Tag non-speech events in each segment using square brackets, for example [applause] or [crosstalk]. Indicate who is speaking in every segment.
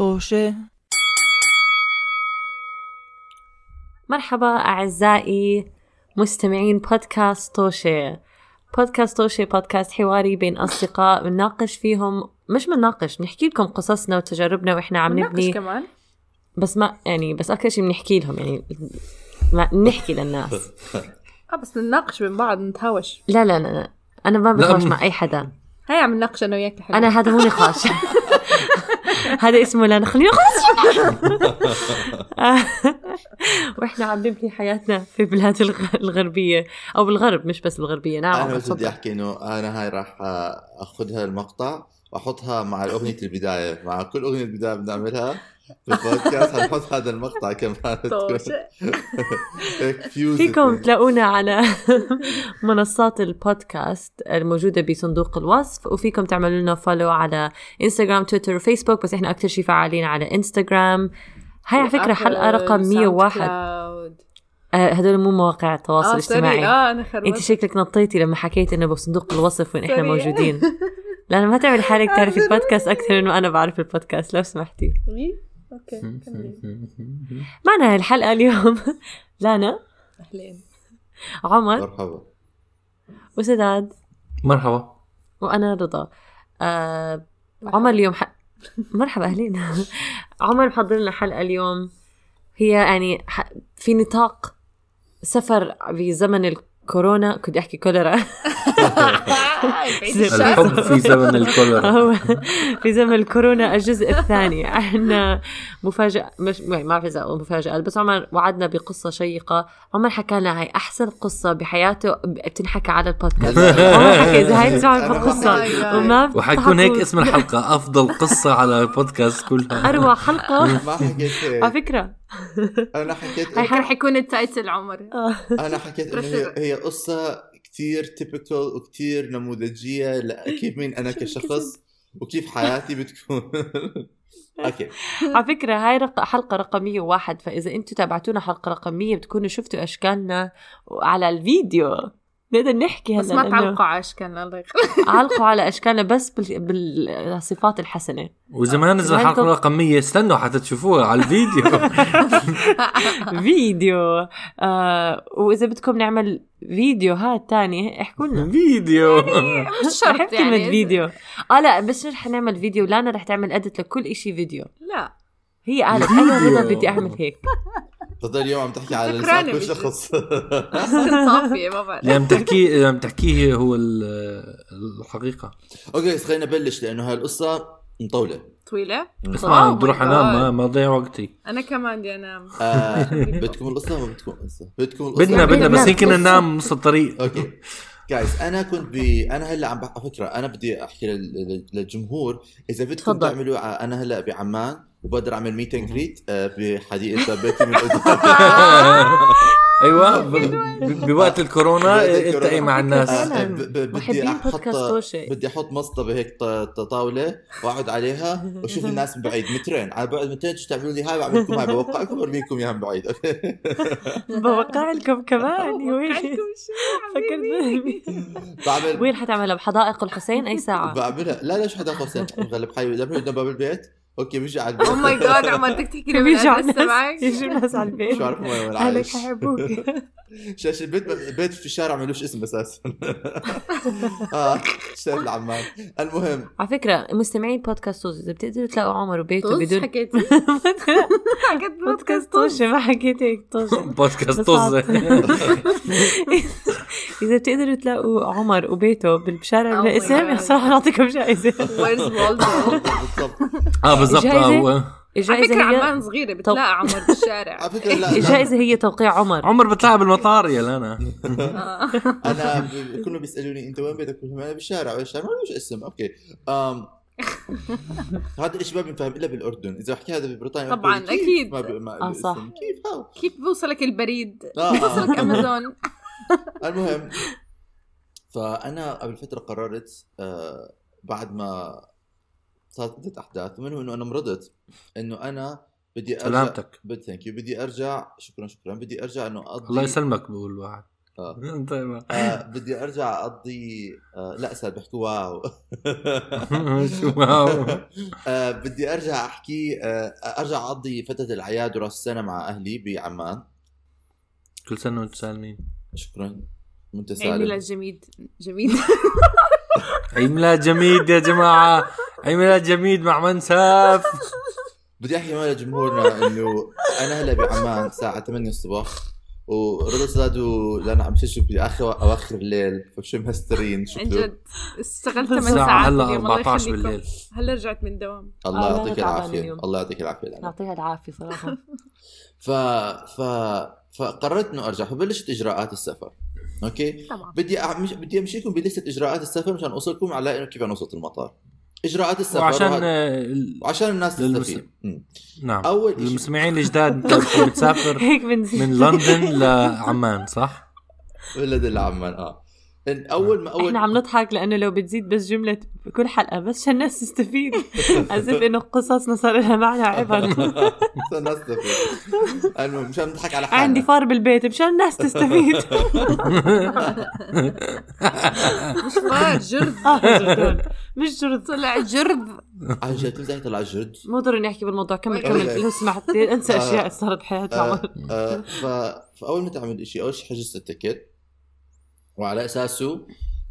Speaker 1: طوشة.
Speaker 2: مرحبا أعزائي مستمعين بودكاست توشي بودكاست توشي بودكاست حواري بين أصدقاء. بنناقش فيهم مش بنناقش بنحكي لكم قصصنا وتجاربنا وإحنا عم
Speaker 3: نناقش
Speaker 2: نبني
Speaker 3: كمان.
Speaker 2: بس ما يعني بس أكثر شيء بنحكي لهم يعني ما نحكي للناس. [laughs]
Speaker 3: آه بس نناقش بين بعض نتهاوش.
Speaker 2: لا لا لا, لا. أنا ما بتهاوش مع أي حدا.
Speaker 3: هاي عم نناقش أنا وياك
Speaker 2: أنا هذا مو نقاش. [laughs] هذا اسمه لا خلينا خلص [laughs] وإحنا عم نبني حياتنا في بلاد الغ- الغربية. أو بالغرب مش بس الغربيه نعم
Speaker 4: أنا بدي. أحكي إنه أنا هاي راح أخذها المقطع وأحطها مع اغنيه البداية. مع كل أغنية بداية بنعملها في البودكاست حنحط هذا المقطع كمان. [laughs]
Speaker 2: فيكم تلاقونا على [laughs] منصات البودكاست الموجودة بصندوق الوصف وفيكم تعملوا لنا follow على انستغرام تويتر وفيسبوك بس إحنا أكثر شيء فعالين على انستغرام هاي على فكرة حلقة رقم 101 آه، هدول مو مواقع التواصل
Speaker 3: آه
Speaker 2: الاجتماعي.
Speaker 3: آه أنا خربت
Speaker 2: أنت شكلك نطيتي لما حكيت إنه بصندوق الوصف وين
Speaker 3: إحنا.
Speaker 2: موجودين. [laughs] لأن ما تعملي حالك تعرفي البودكاست أكثر إنه أنا بعرف البودكاست لو سمحتي؟
Speaker 3: أوكي كملي.
Speaker 2: معنا الحلقة اليوم. [laughs] لانا.
Speaker 3: أهلين.
Speaker 2: عمر.
Speaker 4: مرحبا.
Speaker 2: وسداد.
Speaker 5: مرحبا.
Speaker 2: وأنا رضا. آه عمر اليوم ح... مرحبا أهلين. [laughs] عمر محضر لنا حلقة اليوم. هي يعني ح... في نطاق سفر بزمن الكورونا. كنت أحكي كوليرا. [laughs]
Speaker 5: الحب في زمن الكوليرا
Speaker 2: هو [laughs] في زمن الكورونا الجزء الثاني. [laughs] عندنا مفاجأة مش ما في زي- مفاجآت بس عمر وعدنا بقصة شيقة. عمر حكى لنا هاي أحسن قصة بحياته بتنحكى على البودكاست. [laughs] عمر حكى إذا هاي تسمعوا
Speaker 4: أنا
Speaker 2: القصة. وما
Speaker 5: وحيكون هيك اسم الحلقة أفضل قصة على البودكاست كلها.
Speaker 2: أروع حلقة.
Speaker 4: ما حكيت
Speaker 2: على فكرة.
Speaker 4: أنا حكيت
Speaker 2: هاي
Speaker 3: كان حيكون ال title عمر
Speaker 4: أنا حكيت إنه هي هي قصه كثير typical وكثير نموذجية لكيف مين أنا [laughs] كشخص وكيف حياتي بتكون. [laughs] أوكي.
Speaker 2: على فكرة هاي رق... حلقة رقمية واحد فإذا أنتوا تابعتونا حلقة رقمية بتكونوا شفتوا أشكالنا على الفيديو. نقدر نحكي هلا
Speaker 3: بس ما تعلقوا على أشكالنا الله يخليك. [laughs]
Speaker 2: علقوا على أشكالنا بس بال... بالصفات
Speaker 5: الحسنة. ما نزل حلقة رقمية استنوا حتى تشوفوها على الفيديو. [laughs]
Speaker 2: فيديو. آه وإذا بدكم نعمل فيديوهات تانية احكوا لنا.
Speaker 5: فيديو.
Speaker 3: مش شرط [laughs]
Speaker 2: بحب كلمة
Speaker 3: يعني
Speaker 2: فيديو. آه لا بس رح نعمل فيديو لانا رح تعمل ادت لكل إشي فيديو.
Speaker 3: لا.
Speaker 2: هي قالت
Speaker 5: أنا.
Speaker 2: رضا بدي أعمل هيك.
Speaker 4: تضل اليوم عم تحكي على
Speaker 3: شكراً
Speaker 4: لسان
Speaker 3: يا
Speaker 4: كل
Speaker 3: بنتي.
Speaker 4: شخص
Speaker 3: صافية ما بعرف.
Speaker 5: اللي عم تحكيه اللي عم تحكيه هو ال- الحقيقة.
Speaker 4: أوكي بس خلينا نبلش لأنه هاي القصة مطولة.
Speaker 3: طويلة؟
Speaker 5: اسمع بدي
Speaker 3: أروح
Speaker 5: انام. ما ما ضيع وقتي.
Speaker 3: أنا كمان بدي انام
Speaker 4: آه بدكم القصة ولا بدكم القصة؟ بدكم القصة.
Speaker 5: بدنا بدنا بس يمكن. ننام نص الطريق. [laughs]
Speaker 4: أوكي. جايز أنا كنت ب أنا هلأ عم بح... على فكرة أنا بدي أحكي لل... لل- للجمهور إذا بدكم
Speaker 2: تفضل.
Speaker 4: تعملوا أنا هلأ بعمان وبقدر أعمل meet and greet بحديقة بيتي من [laughs]
Speaker 5: أيوه [laughs] بوقت الكورونا
Speaker 4: بوقت
Speaker 5: التقي
Speaker 4: الكورونا.
Speaker 5: مع الناس.
Speaker 4: آه، بدي
Speaker 2: محبين أحط.
Speaker 4: بدي أحط مصطبه هيك طاولة وأقعد عليها وأشوف [laughs] الناس من بعيد. مترين على بعد مترين شو تعملوا لي هاي بعمل لكم هاي. بوقعكم وارميكم اياها من بعيد. أوكي.
Speaker 2: بوقع لكم كمان يا ويلي فكرت
Speaker 4: بعمل
Speaker 2: وين حتعملها؟ بحدائق الحسين؟ أي ساعة.
Speaker 4: بعملها. لا لا شو حدا قوسين مغلب حي باب البيت. أوكي بيجي على البيت
Speaker 3: أو ماي جاد عمر بدك تحكي لي
Speaker 2: بيجوا
Speaker 3: بالعكس
Speaker 2: الناس
Speaker 3: معك
Speaker 2: يجوا الناس على البيت.
Speaker 4: شو عارف وين
Speaker 2: اهلك حيحبوك [laughs]
Speaker 4: شاشه البيت البيت في الشارع ملوش اسم أساسا. [laughs] آه اشتريت العمان المهم.
Speaker 2: على فكرة مستمعين بودكاست طوز إذا بتقدروا تلاقوا عمر وبيته بدون
Speaker 3: حكيتي؟ [laughs] حكيت
Speaker 2: بودكاست طوشة ما حكيت هيك طوشة
Speaker 5: بودكاست
Speaker 2: بس إذا بتقدروا تلاقوا عمر وبيته بالشارع
Speaker 3: Oh God.
Speaker 2: صراحة نعطيكم جائزة.
Speaker 3: Where's Waldo
Speaker 4: بالضبط.
Speaker 5: آه بالضبط.
Speaker 2: جايزة؟
Speaker 5: آه.
Speaker 3: على
Speaker 2: الجائزة
Speaker 3: فكرة
Speaker 2: هي
Speaker 3: عمان صغيرة بتلاقى عمر بالشارع. [laughs]
Speaker 4: على فكرة لا,
Speaker 2: الجائزة هي توقيع عمر.
Speaker 5: عمر بتلاقى بالمطار يا لانا
Speaker 4: أنا ب- كانوا بيسألوني أنت وين بيتك؟ أنا بالشارع بالشارع. ما لوش اسم. أوكي. هذا الشيء ما بينفهم إلا بالأردن. إذا بحكي هذا ببريطانيا
Speaker 3: طبعاً، أكيد.
Speaker 4: ما,
Speaker 2: آه، صح.
Speaker 4: كيف؟ how?
Speaker 3: كيف بوصلك البريد؟
Speaker 4: آه،
Speaker 3: كيف
Speaker 4: آه.
Speaker 3: بوصلك أمازون. [laughs]
Speaker 4: المهم فأنا قبل فترة قررت آه بعد ما صارت عده أحداث ومنهم إنه أنا مرضت إنه أنا بدي أرجع
Speaker 5: سلامتك.
Speaker 4: بدي thank you بدي أرجع شكرا شكرا بدي أرجع إنه أقضي
Speaker 5: الله يسلمك بقول واحد. [laughs] طيب.
Speaker 4: آه بدي أرجع أقضي آه لا سال بيحكوا wow. [laughs]
Speaker 5: شو واو؟
Speaker 4: آه بدي أرجع أحكي آه أرجع أقضي فترة الاعياد وراس السنة مع أهلي بعمان.
Speaker 5: كل سنة وأنتم سالمين
Speaker 4: شكرا. وانت [laughs]
Speaker 3: عيد ميلاد جميد جميد
Speaker 5: عيد ميلاد جميد يا جماعة. عيد ميلاد جميد مع منسف.
Speaker 4: بدي أحكي مع جمهورنا إنه أنا هلأ بعمان الساعة 8 الصبح ورضا صادوا لأن عم شوف باخر أواخر الليل فشو مهسترين
Speaker 3: عن
Speaker 4: شكله
Speaker 3: جد. اشتغلت 8
Speaker 5: الساعة
Speaker 3: ساعات
Speaker 5: هلأ
Speaker 3: اليوم الله
Speaker 5: 14
Speaker 3: يخليكم.
Speaker 5: بالليل.
Speaker 3: هلأ رجعت من دوام.
Speaker 4: الله
Speaker 2: آه،
Speaker 4: يعطيك
Speaker 2: العافية.
Speaker 4: الله يعطيك العافية.
Speaker 2: يعطيها العافية صراحة. [laughs]
Speaker 4: ف ف فقررت إنه أرجع فبلشت إجراءات السفر. أوكي؟
Speaker 3: تمام.
Speaker 4: بدي أعمش... بدي امشيكم بلسته إجراءات السفر مشان أوصلكم على إنه كيف أنا وصلت المطار. إجراءات السفر
Speaker 5: وعشان ال-
Speaker 4: وعشان الناس
Speaker 5: للمس-
Speaker 4: تستفيد.
Speaker 5: نعم.
Speaker 4: أول شيء
Speaker 5: المستمعين الجداد [laughs] انت بتسافر من لندن لعمان صح؟
Speaker 4: ولد العمان آه. أول ما أول
Speaker 2: إحنا عم نضحك لأنه لو بتزيد بس جملة بكل حلقة بس عشان الناس تستفيد. [laughs] أسف إنه قصصنا صار لها معنى عبر [laughs]
Speaker 4: عشان الناس تستفيد. المهم مشان نضحك على حالنا.
Speaker 2: عندي فار بالبيت مشان الناس تستفيد. [laughs]
Speaker 3: مش فار جرد.
Speaker 2: آه، جردون. مش جرد.
Speaker 3: طلع جرد.
Speaker 4: عن جد تمزح طلع جد
Speaker 2: مو ضروري نحكي بالموضوع. كمل. كمل. لو سمحت. انسى
Speaker 4: آه.
Speaker 2: اشياء صارت بحياتنا.
Speaker 4: آه آه. فأول ما تعمل شيء أول شيء حجزت ال ticket. وعلى أساسه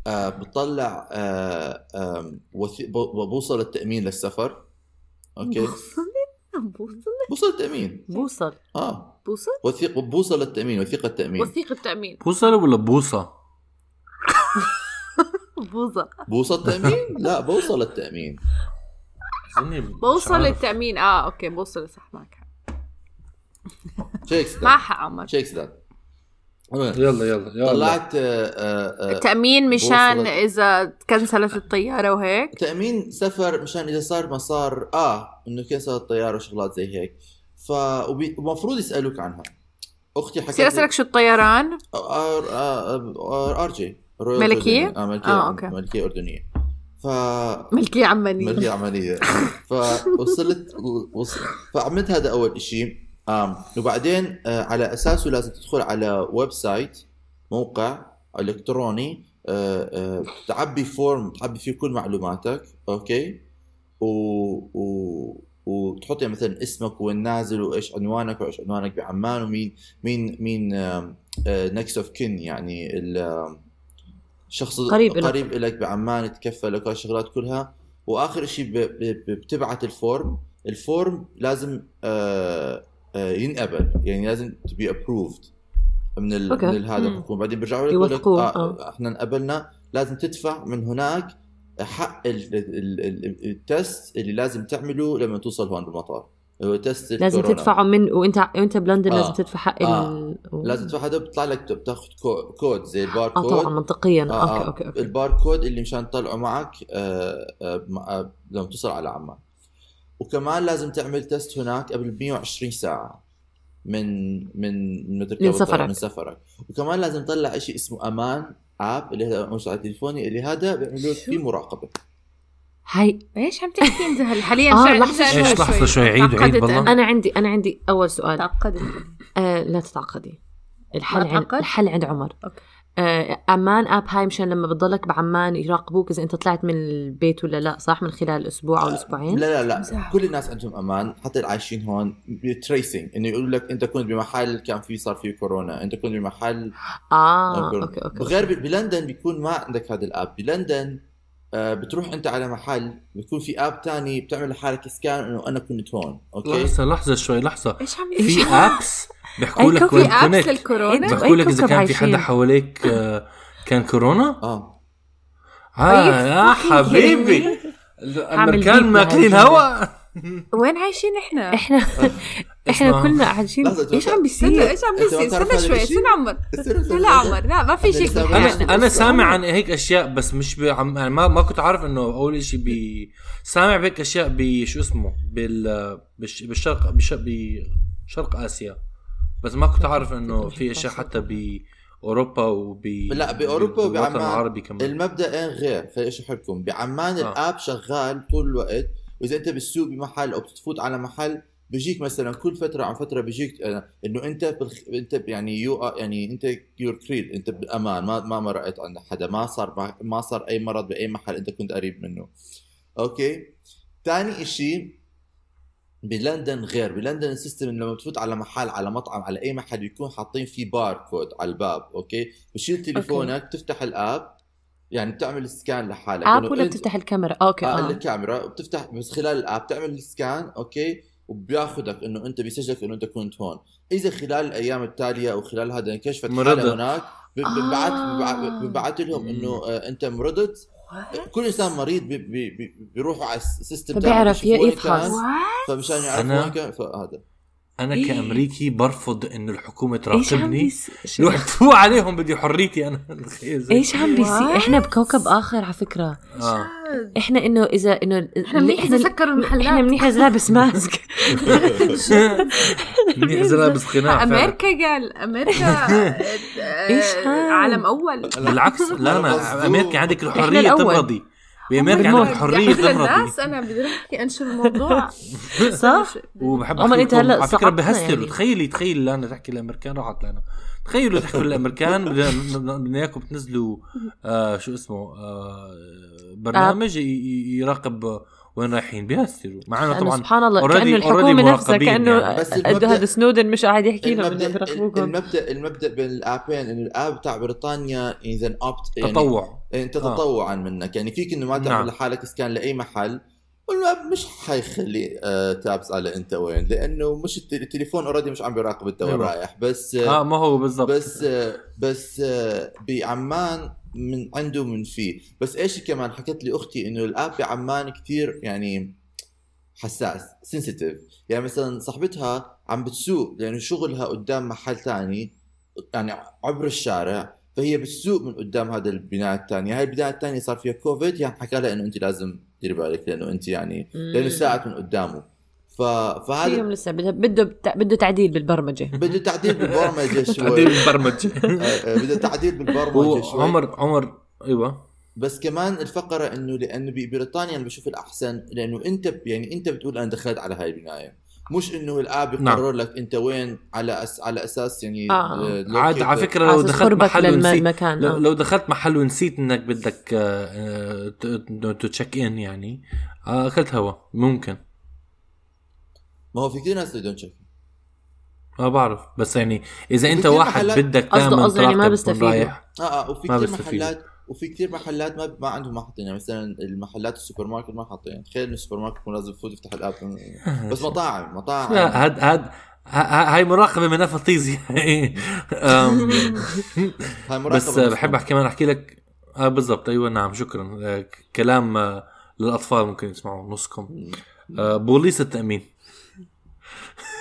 Speaker 4: آه بتطلع آه آه وثي... بوصل التأمين للسفر. أوكي؟
Speaker 3: بوصل؟
Speaker 4: بوصل؟ التأمين.
Speaker 2: بوصل.
Speaker 4: آه.
Speaker 3: بوصل؟
Speaker 4: وثيق بوصل التأمين وثيقه التأمين.
Speaker 3: وثيقة تأمين
Speaker 5: بوصله ولا بوصة؟
Speaker 3: بوصل
Speaker 4: بوصل التأمين؟ لا بوصل
Speaker 5: التأمين.
Speaker 3: بوصل
Speaker 5: عارف.
Speaker 3: للتأمين آه أوكي بوصل صح معك حق.
Speaker 4: check سداد
Speaker 3: معه حق عمر
Speaker 4: check سداد المهم،
Speaker 5: يلا يلا يلا.
Speaker 4: طلعت آه آه آه
Speaker 3: تأمين مشان. إذا تكنسلت الطيارة وهيك؟
Speaker 4: تأمين سفر مشان إذا صار مسار آه إنه cancel الطيارة وشغلات زي هيك. ف وبي- ومفروض يسألوك عنها. أختي حكت
Speaker 3: بصير أسألك شو الطيران؟
Speaker 4: R R R J. رويال
Speaker 3: ملكية؟
Speaker 4: أردنية. آه ملكية
Speaker 3: آه،
Speaker 4: آه
Speaker 3: أوكي.
Speaker 4: ملكية أردنية. ف
Speaker 3: ملكية عمانية
Speaker 4: ملكية عملية. فوصلت وصل... فعملت هذا أول إشي. آم. وبعدين آه على أساسه لازم تدخل على website موقع إلكتروني آه آه تعبي form تعبي فيه كل معلوماتك أوكي و... و... وتحط يعني مثلا اسمك وين نازل وإيش عنوانك وإيش عنوانك بعمان ومين مين مين next of kin يعني الشخص
Speaker 2: قريب.
Speaker 4: قريب لك بعمان يتكفل لك هالشغلات كلها وآخر شيء بتبعت ال form ال form لازم آه آه ينقبل. يعني لازم تبي approved من ال...
Speaker 2: أوكي.
Speaker 4: من هذا. الحكومة بعدين بيرجعوا لك يقول لك
Speaker 2: يوثقوه،
Speaker 4: آه. إحنا انقبلنا. لازم تدفع من هناك حق ال... ال... ال... ال test اللي لازم تعمله لما توصل هون بالمطار. هو test
Speaker 2: لازم
Speaker 4: الكورونا.
Speaker 2: تدفعه من وانت وأنت بلندن
Speaker 4: آه.
Speaker 2: لازم تدفع حق
Speaker 4: آه.
Speaker 2: ال...
Speaker 4: لازم تدفع هذا بيطلع لك بتاخذ co- code زي
Speaker 2: آه
Speaker 4: الباركود.
Speaker 2: طبعا منطقيا.
Speaker 4: آه،
Speaker 2: أوكي
Speaker 4: آه،
Speaker 2: أوكي أوكي.
Speaker 4: الباركود اللي مشان تطلعه معك آه، آه، آه، لما توصل على عمان. وكمان لازم تعمل test هناك قبل 120 ساعة من من من
Speaker 2: سفرك.
Speaker 4: من سفرك وكمان لازم تطلع شيء اسمه أمان app اللي هذا موجود على تليفوني اللي هذا بيعملوا؟ فيه مراقبة
Speaker 2: هاي
Speaker 3: إيش عم تحكي أنت حاليا
Speaker 2: آه،
Speaker 3: شعر-
Speaker 2: لحظة
Speaker 3: شعر
Speaker 2: شوي.
Speaker 5: إيش، لحظة شوي، عيد- عيد بالله.
Speaker 3: أنا.
Speaker 2: أنا عندي أنا عندي أول سؤال
Speaker 3: تعقدت
Speaker 2: آه لا تتعقدي الحل عند؟ الحل عند عمر
Speaker 3: أوكي.
Speaker 2: آه أمان app هاي مشان لما بتضلك بعمان يراقبوك إذا أنت طلعت من البيت ولا لا صح؟ من خلال أسبوع أو أسبوعين
Speaker 4: لا لا لا. كل الناس عندهم أمان حتى اللي عايشين هون tracing إنه يقول لك أنت كنت بمحل كان فيه صار فيه كورونا. أنت كنت بمحل
Speaker 2: آه
Speaker 4: كورونا.
Speaker 2: أوكي أوكي.
Speaker 4: بغير ب- بلندن بيكون ما عندك هذا ال app بلندن آه بتروح أنت على محل بيكون في app تاني بتعمل لحالك scan إنه أنا كنت هون أوكي؟
Speaker 5: لحظة لحظة شوي لحظة.
Speaker 3: إيش عم
Speaker 5: في ابس بيحكوا لك وين
Speaker 3: في ابس
Speaker 5: كنت بيحكوا لك
Speaker 2: إذا
Speaker 5: كان في حدا؟ حواليك آه، كان كورونا؟ [laughs] آه.
Speaker 3: آه
Speaker 5: يا حبيبي. الامريكان ماكلين
Speaker 2: بهالجملة. [laughs]
Speaker 3: وين عايشين
Speaker 2: إحنا؟ إحنا [laughs]
Speaker 5: إحنا.
Speaker 2: كلنا
Speaker 4: لحظة،
Speaker 2: إيش عم بيصير
Speaker 3: إيش عم بيصير؟ استنى شوي؟ استنى عمر
Speaker 4: استنى-
Speaker 3: عمر لا ما في شيء.
Speaker 4: أنا
Speaker 5: أنا سامع عن هيك أشياء بس مش بعم يعني ما ما كنت عارف إنه أول شيء ب سامع بهيك أشياء بشو اسمه بال بالش- بالشرق بش- بشرق آسيا بس ما كنت عارف إنه في أشياء حتى باوروبا وب
Speaker 4: لا باوروبا وبعمان
Speaker 5: العربي كمان
Speaker 4: المبدأين غير خليني اشرح لكم بعمان
Speaker 5: آه.
Speaker 4: ال app شغال طول الوقت وإذا أنت بالسوق بمحل أو بتفوت على محل بيجيك مثلا كل فترة عن فترة بيجيك آه، إنه أنت بالخ... أنت يعني you يعني أنت you're cleared أنت بامان ما ما مرقت عند حدا ما صار ما, صار أي مرض بأي محل أنت كنت قريب منه. أوكي؟ ثاني شيء بلندن غير بلندن ال system لما بتفوت على محل على مطعم على أي محل بيكون حاطين فيه باركود على الباب أوكي؟ بتشيل تليفونك بتفتح ال app يعني بتعمل scan لحالك. app
Speaker 2: ولا بتفتح الكاميرا؟ أوكي
Speaker 4: آه.
Speaker 2: آه.
Speaker 4: الكاميرا بتفتح بس خلال ال app تعمل ال scan أوكي؟ وبياخذك إنه أنت بيسجلك إنه أنت كنت هون. إذا خلال الأيام التالية أو خلال هذا انكشفت
Speaker 5: مرضت.
Speaker 4: حاله هناك ب- ببعت
Speaker 2: آه.
Speaker 4: ببعت- لهم إنه آه، أنت مرضت كل إنسان مريض بي بي بي بيروحوا على
Speaker 2: ال
Speaker 4: system وين
Speaker 2: يفحص.
Speaker 4: فمشان يعرفوا
Speaker 5: أنا-
Speaker 4: وين كان. فهذا.
Speaker 5: أنا
Speaker 2: إيه.
Speaker 5: كأمريكي برفض انه الحكومة
Speaker 2: إيش عم
Speaker 5: تراقبني
Speaker 2: بيس
Speaker 5: روح تفوق عليهم بدي حريتي أنا [laughs]
Speaker 2: إيش عم بيصير؟ إحنا بكوكب آخر على فكرة
Speaker 5: آه
Speaker 2: إحنا إنه إذا إنه
Speaker 3: إحنا منيح إذا سكروا المحلات
Speaker 2: إحنا منيح إذا لابس [laughs] mask [laughs]
Speaker 5: منيح إذا لابس قناع.
Speaker 3: أمريكا قال أمريكا
Speaker 2: إيش
Speaker 3: آه،؟ عالم أول
Speaker 5: بالعكس لا
Speaker 4: مصدوم.
Speaker 5: أمريكا عندك الحرية
Speaker 2: الأول.
Speaker 5: تمرضي بامريكا. عندك تمرضي
Speaker 3: الناس أنا بدي أحكي أنشر الموضوع [laughs]
Speaker 2: صح؟
Speaker 5: وبحب
Speaker 2: عمر، أحكي
Speaker 5: لكم
Speaker 2: هلأ
Speaker 5: على
Speaker 2: فكرة
Speaker 5: بهستروا
Speaker 2: يعني.
Speaker 5: تخيلي تخيلي لا أنا تحكي الامريكان راحت لنا تخيلوا تحكوا الامريكان بدنا [laughs] بدنا إياكم تنزلوا آه شو اسمه آه برنامج ي- ي- يراقب وين رايحين بيهستروا مع
Speaker 2: إنه
Speaker 5: طبعا
Speaker 2: سبحان الله
Speaker 5: كأنه
Speaker 2: الحكومة نفسها كأنه
Speaker 5: يعني.
Speaker 4: المبدأ-
Speaker 2: هذا سنودن مش قاعد يحكي لهم إنه بيراقبوكم
Speaker 4: المبدا المبدأ بين ال appين إنه ال app تاع بريطانيا إذا opt يعني
Speaker 5: تطوع
Speaker 4: أنت
Speaker 5: آه.
Speaker 4: تطوعا منك يعني فيك إنه ما تعمل
Speaker 5: نعم.
Speaker 4: لحالك scan لأي محل وال map مش حيخلي آه تابس على أنت وين لأنه مش الت- التليفون already مش عم بيراقب أنت وين
Speaker 5: أيوة.
Speaker 4: رايح بس
Speaker 5: آه
Speaker 4: آه
Speaker 5: ما هو بالضبط
Speaker 4: بس آه بس آه بعمان من عنده من فيه. بس إيش كمان حكت لي أختي إنه ال app بعمان كثير يعني حساس sensitive يعني مثلا صاحبتها عم بتسوق لأنه شغلها قدام محل تاني يعني عبر الشارع فهي بتسوق من قدام هذا البنايه الثانية هاي البنايه الثانية صار فيها كوفيد يعني حكى لها إنه انت لازم ديري بالك لأنه انت يعني لأنه ساعت من قدامه. ف... فهذا
Speaker 2: فيهم لسه بده بده بده تعديل بالبرمجة. [laughs]
Speaker 4: بده تعديل بالبرمجة [laughs] شوي.
Speaker 5: تعديل البرمج [laughs]
Speaker 4: آه، آه، بده تعديل بالبرمجة شوي.
Speaker 5: عمر عمر أيوه.
Speaker 4: بس كمان الفقرة إنه لأنه ببريطانيا أنا بشوف الأحسن لأنه أنت ب- يعني أنت بتقول أنا دخلت على هاي البناية. مش إنه الآب
Speaker 5: نعم.
Speaker 4: يقرر لك أنت وين على أس على أساس يعني
Speaker 2: آه.
Speaker 4: آه،
Speaker 5: عاد على فكرة لو دخلت محل ونسيت
Speaker 2: المكان
Speaker 5: لو,
Speaker 2: آه.
Speaker 5: لو دخلت محل ونسيت إنك بدك آه، تشيك ان يعني. آه، أكلت هوا ممكن.
Speaker 4: ما هو في كثير ناس بدهم تشيك
Speaker 5: ما بعرف بس يعني إذا
Speaker 4: أنت
Speaker 5: واحد
Speaker 4: محلات-
Speaker 5: بدك تعمل
Speaker 2: قصده يعني ما.
Speaker 5: وين رايح
Speaker 4: آه آه وفي كثير. محلات وفي كثير محلات ما ما عندهم ما حاطين يعني مثلا المحلات السوبر ماركت ما حاطين. تخيل إنه السوبر ماركت يكون لازم تفوت يفتح الآب. [laughs] بس مطاعم مطاعم.
Speaker 5: لا هاد هاد هاي مراقبة من أم،
Speaker 4: هاي مراقبة
Speaker 5: بس بحب. احكي كمان أحكي لك آه بالضبط. أيوه نعم شكرا. آه، كلام آه، للأطفال ممكن يسمعوا نصكم. آه، بوليس التأمين.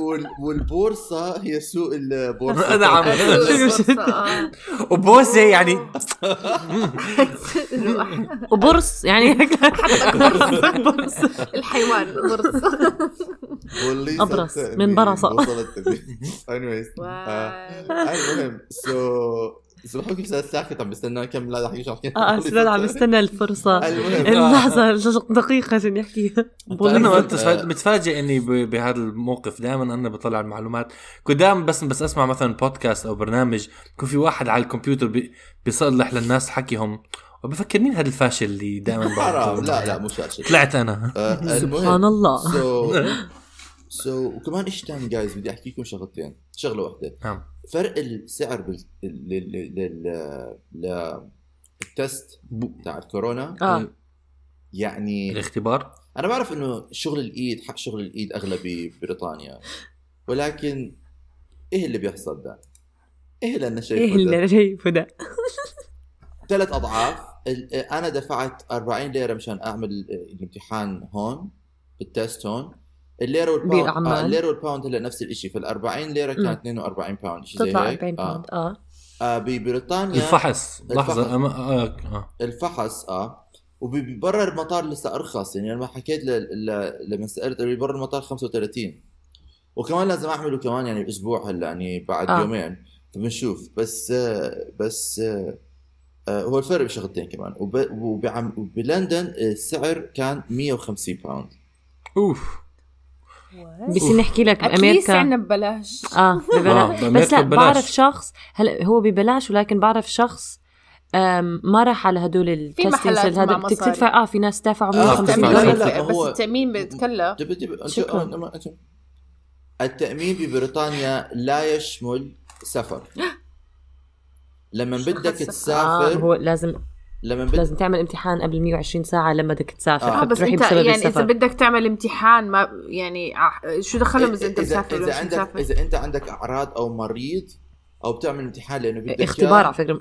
Speaker 4: وال- والبورصه هي سوق البورصة.
Speaker 5: نعم
Speaker 3: آه.
Speaker 5: وبوسه يعني [laughs]
Speaker 2: وبرص يعني برص
Speaker 3: الحيوان برص
Speaker 4: بوليس
Speaker 2: أبرص. من برصة.
Speaker 4: anyways آه، المهم سو سو بحكي كيف ساكت عم بستنى كم لا احكي شو احكي
Speaker 2: آه [laughs] سداد عم يستنى الفرصة. [laughs]
Speaker 4: المهم.
Speaker 2: اللحظة دقيقة عشان يحكي.
Speaker 5: أنا وانت
Speaker 4: آه.
Speaker 5: متفاجئ إني ب- بهذا الموقف. دائما أنا بطلع المعلومات. كنت دائما بس بس أسمع مثلا بودكاست أو برنامج يكون في واحد على الكمبيوتر بي- بيصلح للناس حكيهم. وبفكر مين هذا الفاشل اللي دائما [laughs]
Speaker 4: حرام. لا لا مش هالشيء
Speaker 5: طلعت أنا.
Speaker 4: آه،
Speaker 2: سبحان الله.
Speaker 4: so so وكمان شيء ثاني جايز بدي أحكي لكم شغلتين؟ شغلة واحدة.
Speaker 5: نعم.
Speaker 4: فرق السعر بال لل لل لل ال test تاع الكورونا.
Speaker 2: آه.
Speaker 4: يعني
Speaker 5: الاختبار؟
Speaker 4: أنا بعرف إنه شغل الإيد حق شغل الإيد أغلبي ببريطانيا ولكن إيه اللي بيحصل ده؟ إيه اللي أنا شايفه إيه؟
Speaker 2: اللي شايفه ده؟ [laughs]
Speaker 4: ثلاث أضعاف. ال- أنا دفعت 40 ليرة مشان أعمل الامتحان هون ال test هون. الليرة والباوند. آه الليرة والباوند هلأ نفس الشيء فال 40
Speaker 2: ليرة.
Speaker 4: كانت 42 باوند شيء زي
Speaker 2: تطلع
Speaker 4: هيك
Speaker 2: 40
Speaker 4: آه.
Speaker 2: باوند آه
Speaker 4: آه ببريطانيا
Speaker 5: الفحص
Speaker 4: الفحص.
Speaker 5: لحظة آه. آه.
Speaker 4: الفحص آه وببرا المطار لسه أرخص يعني لما حكيت ل... ل... لما سألت قالوا لي برا المطار 35 وكمان لازم أعمله كمان يعني أسبوع هلأ يعني بعد
Speaker 2: آه.
Speaker 4: آه. يومين بنشوف بس آه، بس آه، آه، هو الفرق بشغلتين كمان وب- وبعم- وبلندن السعر كان 150 باوند
Speaker 5: أوف
Speaker 2: بس نحكي لك بأمريكا.
Speaker 3: عنا ببلاش.
Speaker 2: آه [laughs]
Speaker 5: آه،
Speaker 2: ببلاش
Speaker 5: بأمريكا
Speaker 2: بس لا
Speaker 5: ببلاش.
Speaker 2: بعرف شخص هلا هو ببلاش ولكن بعرف شخص أم، ما راح على هدول ال testing
Speaker 3: محلات
Speaker 2: هذا بدك. تدفع آه في ناس دافعوا
Speaker 4: آه،
Speaker 2: 150
Speaker 4: بتدفع.
Speaker 2: دولار
Speaker 4: لا، لا،
Speaker 3: بس التأمين بيتكلف.
Speaker 4: التأمين ببريطانيا لا يشمل سفر. [gasps] لما بدك تسافر
Speaker 2: هو لازم
Speaker 4: لما بدك
Speaker 2: لازم تعمل امتحان قبل 120 ساعة لما بدك تسافر.
Speaker 4: آه،
Speaker 3: بس انت
Speaker 2: بسبب
Speaker 3: يعني إذا
Speaker 2: السفر.
Speaker 3: بدك تعمل امتحان ما يعني ع- شو دخلهم إذا أنت
Speaker 4: إذا,
Speaker 3: مسافر
Speaker 4: إذا
Speaker 3: مش
Speaker 4: عندك
Speaker 3: مسافر
Speaker 4: إذا أنت عندك أعراض أو مريض أو بتعمل امتحان لأنه بدك
Speaker 2: اختبار على فكرة.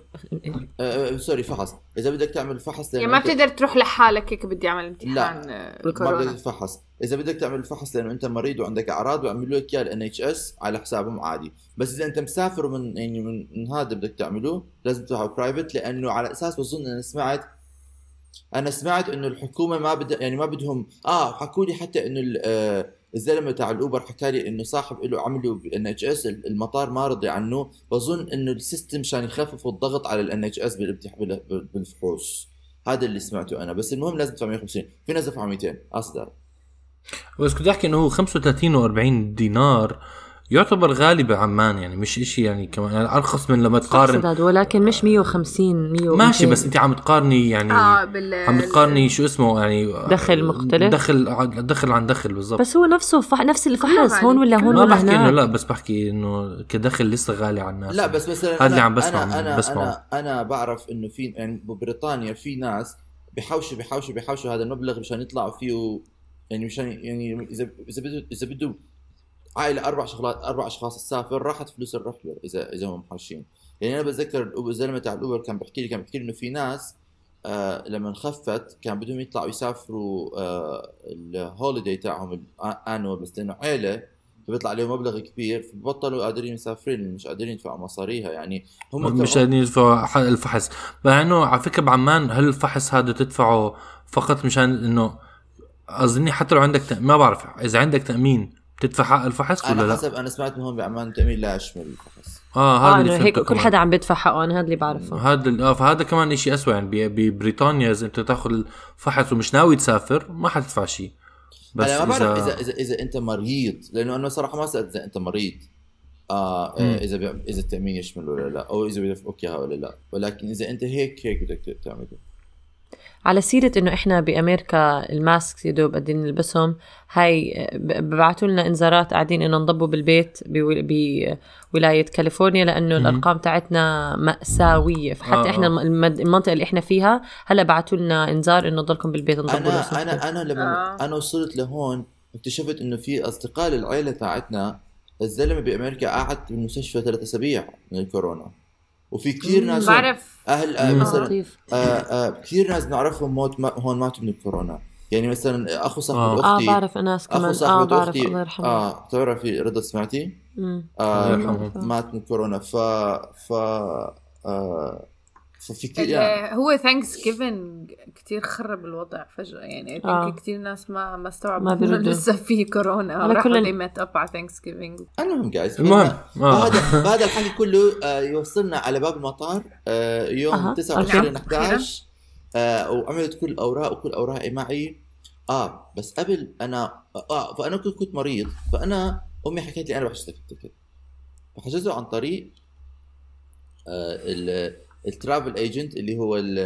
Speaker 4: آه، آه، سوري فحص. إذا بدك تعمل فحص
Speaker 3: يعني
Speaker 4: لأنه
Speaker 3: ما
Speaker 4: أنت-
Speaker 3: بتقدر تروح لحالك هيك بدي أعمل امتحان
Speaker 4: لا.
Speaker 3: آه،
Speaker 4: ما بدك تفحص. إذا بدك تعمل فحص لأنه أنت مريض وعندك أعراض بيعملوا لك إياه ال NHS على حسابهم عادي. بس إذا أنت مسافر من يعني من, هذا بدك تعمله لازم تروح private لأنه على أساس بظن أنا سمعت أنا سمعت إنه الحكومة ما بدها يعني ما بدهم آه حكوا لي حتى إنه ال- الزلمة تاع ال Uber حكى لي إنه صاحب له عملوا بال NHS المطار ما رضي عنه بظن إنه ال system مشان يخففوا الضغط على ال NHS بالفحوص. هذا اللي سمعته أنا. بس المهم لازم تدفع 150 في ناس دفعوا 200 أصدر.
Speaker 5: بس كنت أحكي إنه هو 35 و40 دينار يعتبر غالي بعمان يعني مش إشي يعني كمان يعني أرخص من لما تقارن
Speaker 2: سداد ولكن مش 150 100
Speaker 5: ماشي
Speaker 2: و200.
Speaker 5: بس أنت عم تقارني يعني
Speaker 3: آه بال
Speaker 5: عم تقارني شو اسمه يعني
Speaker 2: دخل مختلف؟
Speaker 5: دخل دخل عن دخل بالضبط
Speaker 2: بس هو نفسه فح... نفس الفحص هون. ولا هون
Speaker 5: ما
Speaker 2: ولا
Speaker 5: بحكي إنه
Speaker 2: هناك
Speaker 5: لا بس بحكي إنه كدخل لسه غالي على الناس
Speaker 4: لا بس مثلا
Speaker 5: هذا اللي
Speaker 4: أنا-
Speaker 5: عم بسمع
Speaker 4: أنا أنا
Speaker 5: بسمعه.
Speaker 4: أنا, أنا بعرف إنه في يعني ببريطانيا في ناس بيحوشوا بيحوشوا بيحوشوا هذا المبلغ مشان يطلعوا فيه يعني مشان يعني اذا إذا بده إذا بده عائله أربع شغلات أربع أشخاص تسافر راحت فلوس الرحلة إذا إذا هم محوشين يعني أنا بتذكر الزلمه تاع الأوبر كان بيحكي لي كان بيحكي لي إنه في ناس آه لما خفت كان بدهم يطلعوا يسافروا آه الهوليداي تاعهم الأنوال بس لأنه عيلة فبيطلع عليهم مبلغ كبير فبطلوا قادرين مسافرين مش قادرين يدفعوا مصاريها. يعني هم
Speaker 5: مش قادرين يدفعوا الفحص. مع إنه على فكرة بعمان هل الفحص هذا تدفعه فقط مشان إنه أظني حتى لو عندك تأ... ما بعرف إذا عندك تأمين بتدفع حق الفحص ولا
Speaker 4: أنا
Speaker 5: لا؟
Speaker 4: حسب أنا سمعت إنه هون بعمان التامين لا يشمل الفحص
Speaker 2: آه
Speaker 5: هذا اللي
Speaker 2: إنه هيك كل. حدا عم بدفع حقه أنا هذا اللي بعرفه
Speaker 5: هذا ال- آه فهذا كمان شيء اسوء يعني ب- ببريطانيا إذا أنت تأخذ الفحص ومش ناوي تسافر ما حتدفع شيء بس
Speaker 4: أنا ما بعرف اذا اذا اذا أنت مريض لأنه أنا صراحة ما سألت إذا أنت مريض آه
Speaker 5: مم.
Speaker 4: آه، إذا بي... إذا التأمين يشمل ولا لا أو إذا بيدفعوك اياها ولا لا ولكن إذا أنت هيك هيك بدك تعمله
Speaker 2: على سيرة إنه إحنا بأمريكا ال mask يا دوب قاعدين نلبسهم هاي ب- ببعتوا لنا إنذارات قاعدين إنه نضبوا بالبيت بو- بولاية كاليفورنيا لأنه
Speaker 5: مهم.
Speaker 2: الأرقام تاعتنا مأساوية فحتى
Speaker 5: آه،
Speaker 2: إحنا
Speaker 5: آه.
Speaker 2: المد- المنطقة اللي إحنا فيها هلأ بعتوا لنا إنذار إنه ضلكم بالبيت نضبوا سمحتوا.
Speaker 4: أنا أنا لما
Speaker 3: آه.
Speaker 4: أنا وصلت لهون اكتشفت إنه في أصدقاء للعيلة تاعتنا الزلمة بأمريكا قعد بالمستشفى ثلاث أسابيع من الكورونا وفي كثير ناس
Speaker 3: بعرف
Speaker 4: أهل آه. مثلا آه آه كثير ناس بنعرفهم موت ما هون ماتوا من الكورونا يعني مثلا أخو صاحب
Speaker 5: آه.
Speaker 2: آه
Speaker 4: أختي
Speaker 2: بعرف ناس
Speaker 4: أخو
Speaker 2: كمان آه
Speaker 4: صاحبة
Speaker 2: بعرف
Speaker 4: أختي
Speaker 2: الله يرحمه
Speaker 4: آه بتعرفي رضا سمعتي؟ آه. مات من كورونا ف ف آه ففي كثير يعني
Speaker 3: هو Thanksgiving كثير خرب الوضع فجأة يعني
Speaker 2: آه.
Speaker 3: آه. كثير ناس ما ما استوعبوا
Speaker 2: ما إنه.
Speaker 3: لسه في كورونا راحوا
Speaker 2: كل-
Speaker 3: ليمت up على Thanksgiving
Speaker 4: المهم جايز
Speaker 5: المهم آه.
Speaker 4: هذا هذا الحكي كله آه يوصلنا على باب المطار آه يوم
Speaker 2: أها،
Speaker 4: 29
Speaker 3: okay.
Speaker 4: 11 آه وعملت كل الاوراق وكل أوراقي معي آه بس قبل أنا آه فأنا كنت كنت مريض فأنا أمي حكيت لي أنا بحجز لك ال ticket فحجزته عن طريق آه ال- ال travel agent اللي هو ال-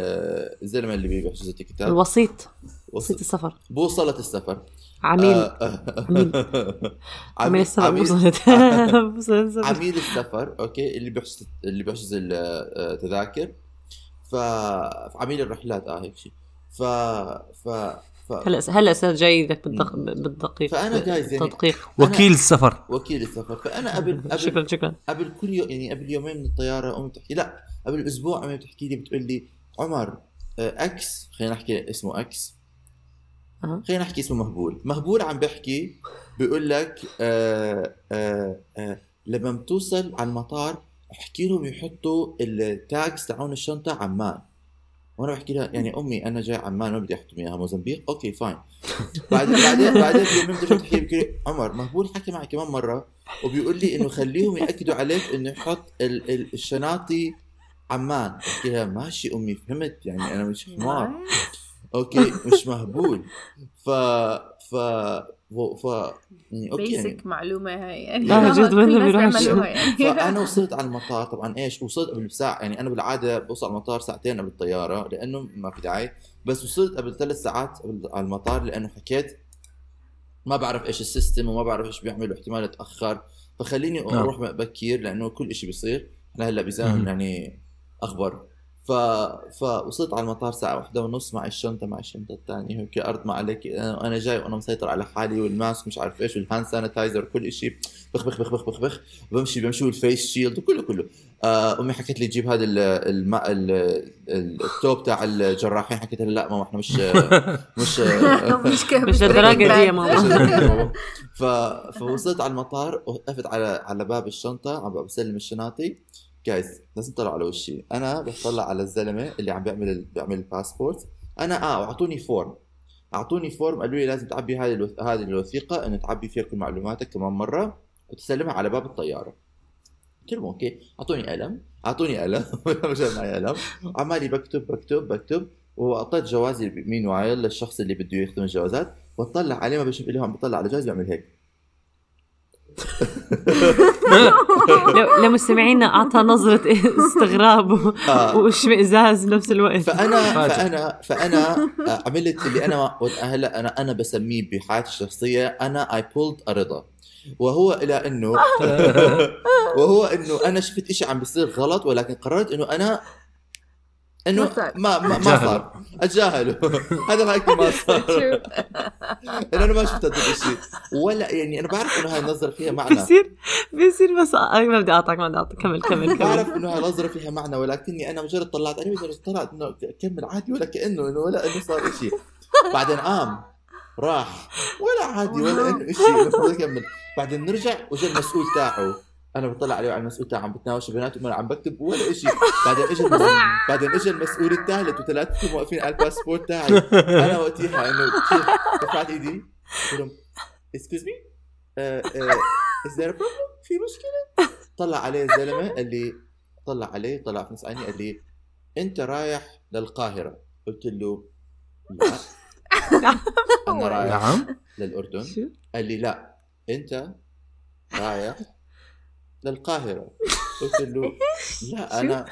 Speaker 4: الزلمة اللي بيحجز ال tickets
Speaker 2: الوسيط. وسيط السفر.
Speaker 4: بوصلة السفر.
Speaker 2: عميل.
Speaker 4: آه،
Speaker 2: عميل. [laughs] عميل السفر. [laughs] السفر.
Speaker 4: عميل السفر okay اللي بيحجز اللي بيحجز التذاكر ف عميل الرحلات آه هيك شيء ف ف ف
Speaker 2: هلا هلا أستاذ جاي لك بالدق... بالدقيق
Speaker 4: فأنا جايز يعني-
Speaker 2: تدقيق
Speaker 5: وكيل السفر.
Speaker 4: وكيل السفر. فأنا قبل [laughs] قبل
Speaker 2: شكرا. شكرا
Speaker 4: قبل كل يوم يعني قبل يومين من الطيارة أمي بتحكي لا قبل أسبوع أمي بتحكي لي بتقول لي عمر آه، X خلينا نحكي اسمه
Speaker 2: X.
Speaker 4: خلينا نحكي اسمه مهبول. مهبول عم بحكي بيقول لك آه آه آه لما بتوصل على المطار احكي لهم يحطوا ال tags تاعون الشنطة عمان. وأنا بحكي لها يعني أمي أنا جاي عمان ما بدي احكم إياها موزمبيق؟ okay fine بعدين بعدين بعدين بيومين بترجع تحكي لي عمر مهبول حكى معي كمان مرة وبيقول لي إنه خليهم يأكدوا عليك إنه يحط ال- ال- الشناطي عمان. بحكي لها ماشي أمي فهمت؟ يعني أنا مش حمار. okay مش مهبول. ف ف ف, ف... يعني okay يعني.
Speaker 3: basic معلومة هاي. يعني
Speaker 2: لا، جد وين
Speaker 3: الناس
Speaker 2: بيروح
Speaker 3: بيعملوها يعني.
Speaker 4: فأنا [laughs] وصلت على المطار طبعا إيش وصلت قبل ساعه يعني أنا بالعادة بوصل على المطار ساعتين قبل الطيارة لأنه ما في داعي. بس وصلت قبل ثلاث ساعات قبل على المطار لأنه حكيت ما بعرف إيش ال system وما بعرف إيش بيعمل واحتمال اتاخر فخليني
Speaker 5: نعم.
Speaker 4: أروح بكير لأنه كل شيء بيصير. إحنا هلأ بزمن
Speaker 5: مم.
Speaker 4: يعني أخبار. ف... فوصلت على المطار ساعة واحدة ونص معي الشنطة معي الشنطة الثانية هيك أرض ما عليك أنا جاي وأنا مسيطر على حالي وال mask مش عارف إيش وال hand sanitizer وكل شيء بخ بخ بخ بخ بخ بخ. بمشي بمشي وال face shield وكله كله. آه أمي حكت لي جيب هذا ال- الماء ال- ال- ال top تاع الجراحين. حكيت لها لا ماما إحنا مش [laughs] [laughs] مش
Speaker 3: مش
Speaker 2: مش للدرجة دي يا [laughs] ماما.
Speaker 4: ف... فوصلت على المطار وقفت على على باب الشنطة عم بسلم الشناطي. جايز لازم تطلع على وشي. أنا بطلع على الزلمة اللي عم بيعمل. بيعمل الباسبورت أنا آه أعطوني form أعطوني form قالوا لي لازم تعبي هذه الوث... هذه الوثيقة إنه تعبي فيها كل معلوماتك كمان مرة وتسلمها على باب الطيارة. قلت لهم أوكي. أعطوني قلم. أعطوني قلم. [laughs] مش معي قلم. عمالي بكتب بكتب بكتب. وأعطيت جوازي بيمين وعيل للشخص اللي بده يختم الجوازات. واطلع عليه ما بشوف لهم بطلع على جواز بيعمل هيك.
Speaker 2: لو- لمستمعينا أعطى نظرة استغراب
Speaker 4: آه.
Speaker 2: واشمئزاز بنفس الوقت
Speaker 4: فانا. [laughs] فانا فأنا آه، عملت اللي أنا هلأ أنا أنا بسميه بحياتي الشخصية أنا اي بولد رضا وهو إلى انه [laughs] وهو إنه أنا شفت إشي عم بيصير غلط ولكن قررت إنه أنا إنه
Speaker 3: ما.
Speaker 4: ما ما. صار. اتجاهله [laughs] هذا ما يكون ما صار [laughs] أنا ما شفت هذا الشيء ولا يعني أنا بعرف إنه هاي النظرة فيها معنى.
Speaker 2: بيصير بيصير بس ما بدي اقطعك ما بدي اقطعك كمل كمل كمل.
Speaker 4: بعرف إنه هاي نظره فيها معنى ولكني أنا مجرد طلعت عليه مجرد طلعت إنه كمل عادي ولا كأنه انه ولا إنه صار شيء بعدين قام راح. ولا عادي ولا إنه شيء المفروض يكمل بعدين نرجع وجا المسؤول تاعه. أنا بطلع عليه على المسؤول تاعه عم بتناوش بيناتهم وأنا عم بكتب ولا شيء بعدين اجى بعدين اجى المسؤول الثالث وثلاثتهم واقفين على الباسبورت تاعي. أنا وقتها إنه كيف رفعت إيدي. قلت لهم excuse me is there a problem في مشكلة? طلع عليه الزلمة قال لي طلع عليه طلع في نص عيني قال لي أنت رايح للقاهرة. قلت له لا. [laughs] أنا رايح
Speaker 5: نعم.
Speaker 2: للأردن؟
Speaker 4: قال لي لا. أنت رايح للقاهرة. [laughs] قلت له لا أنا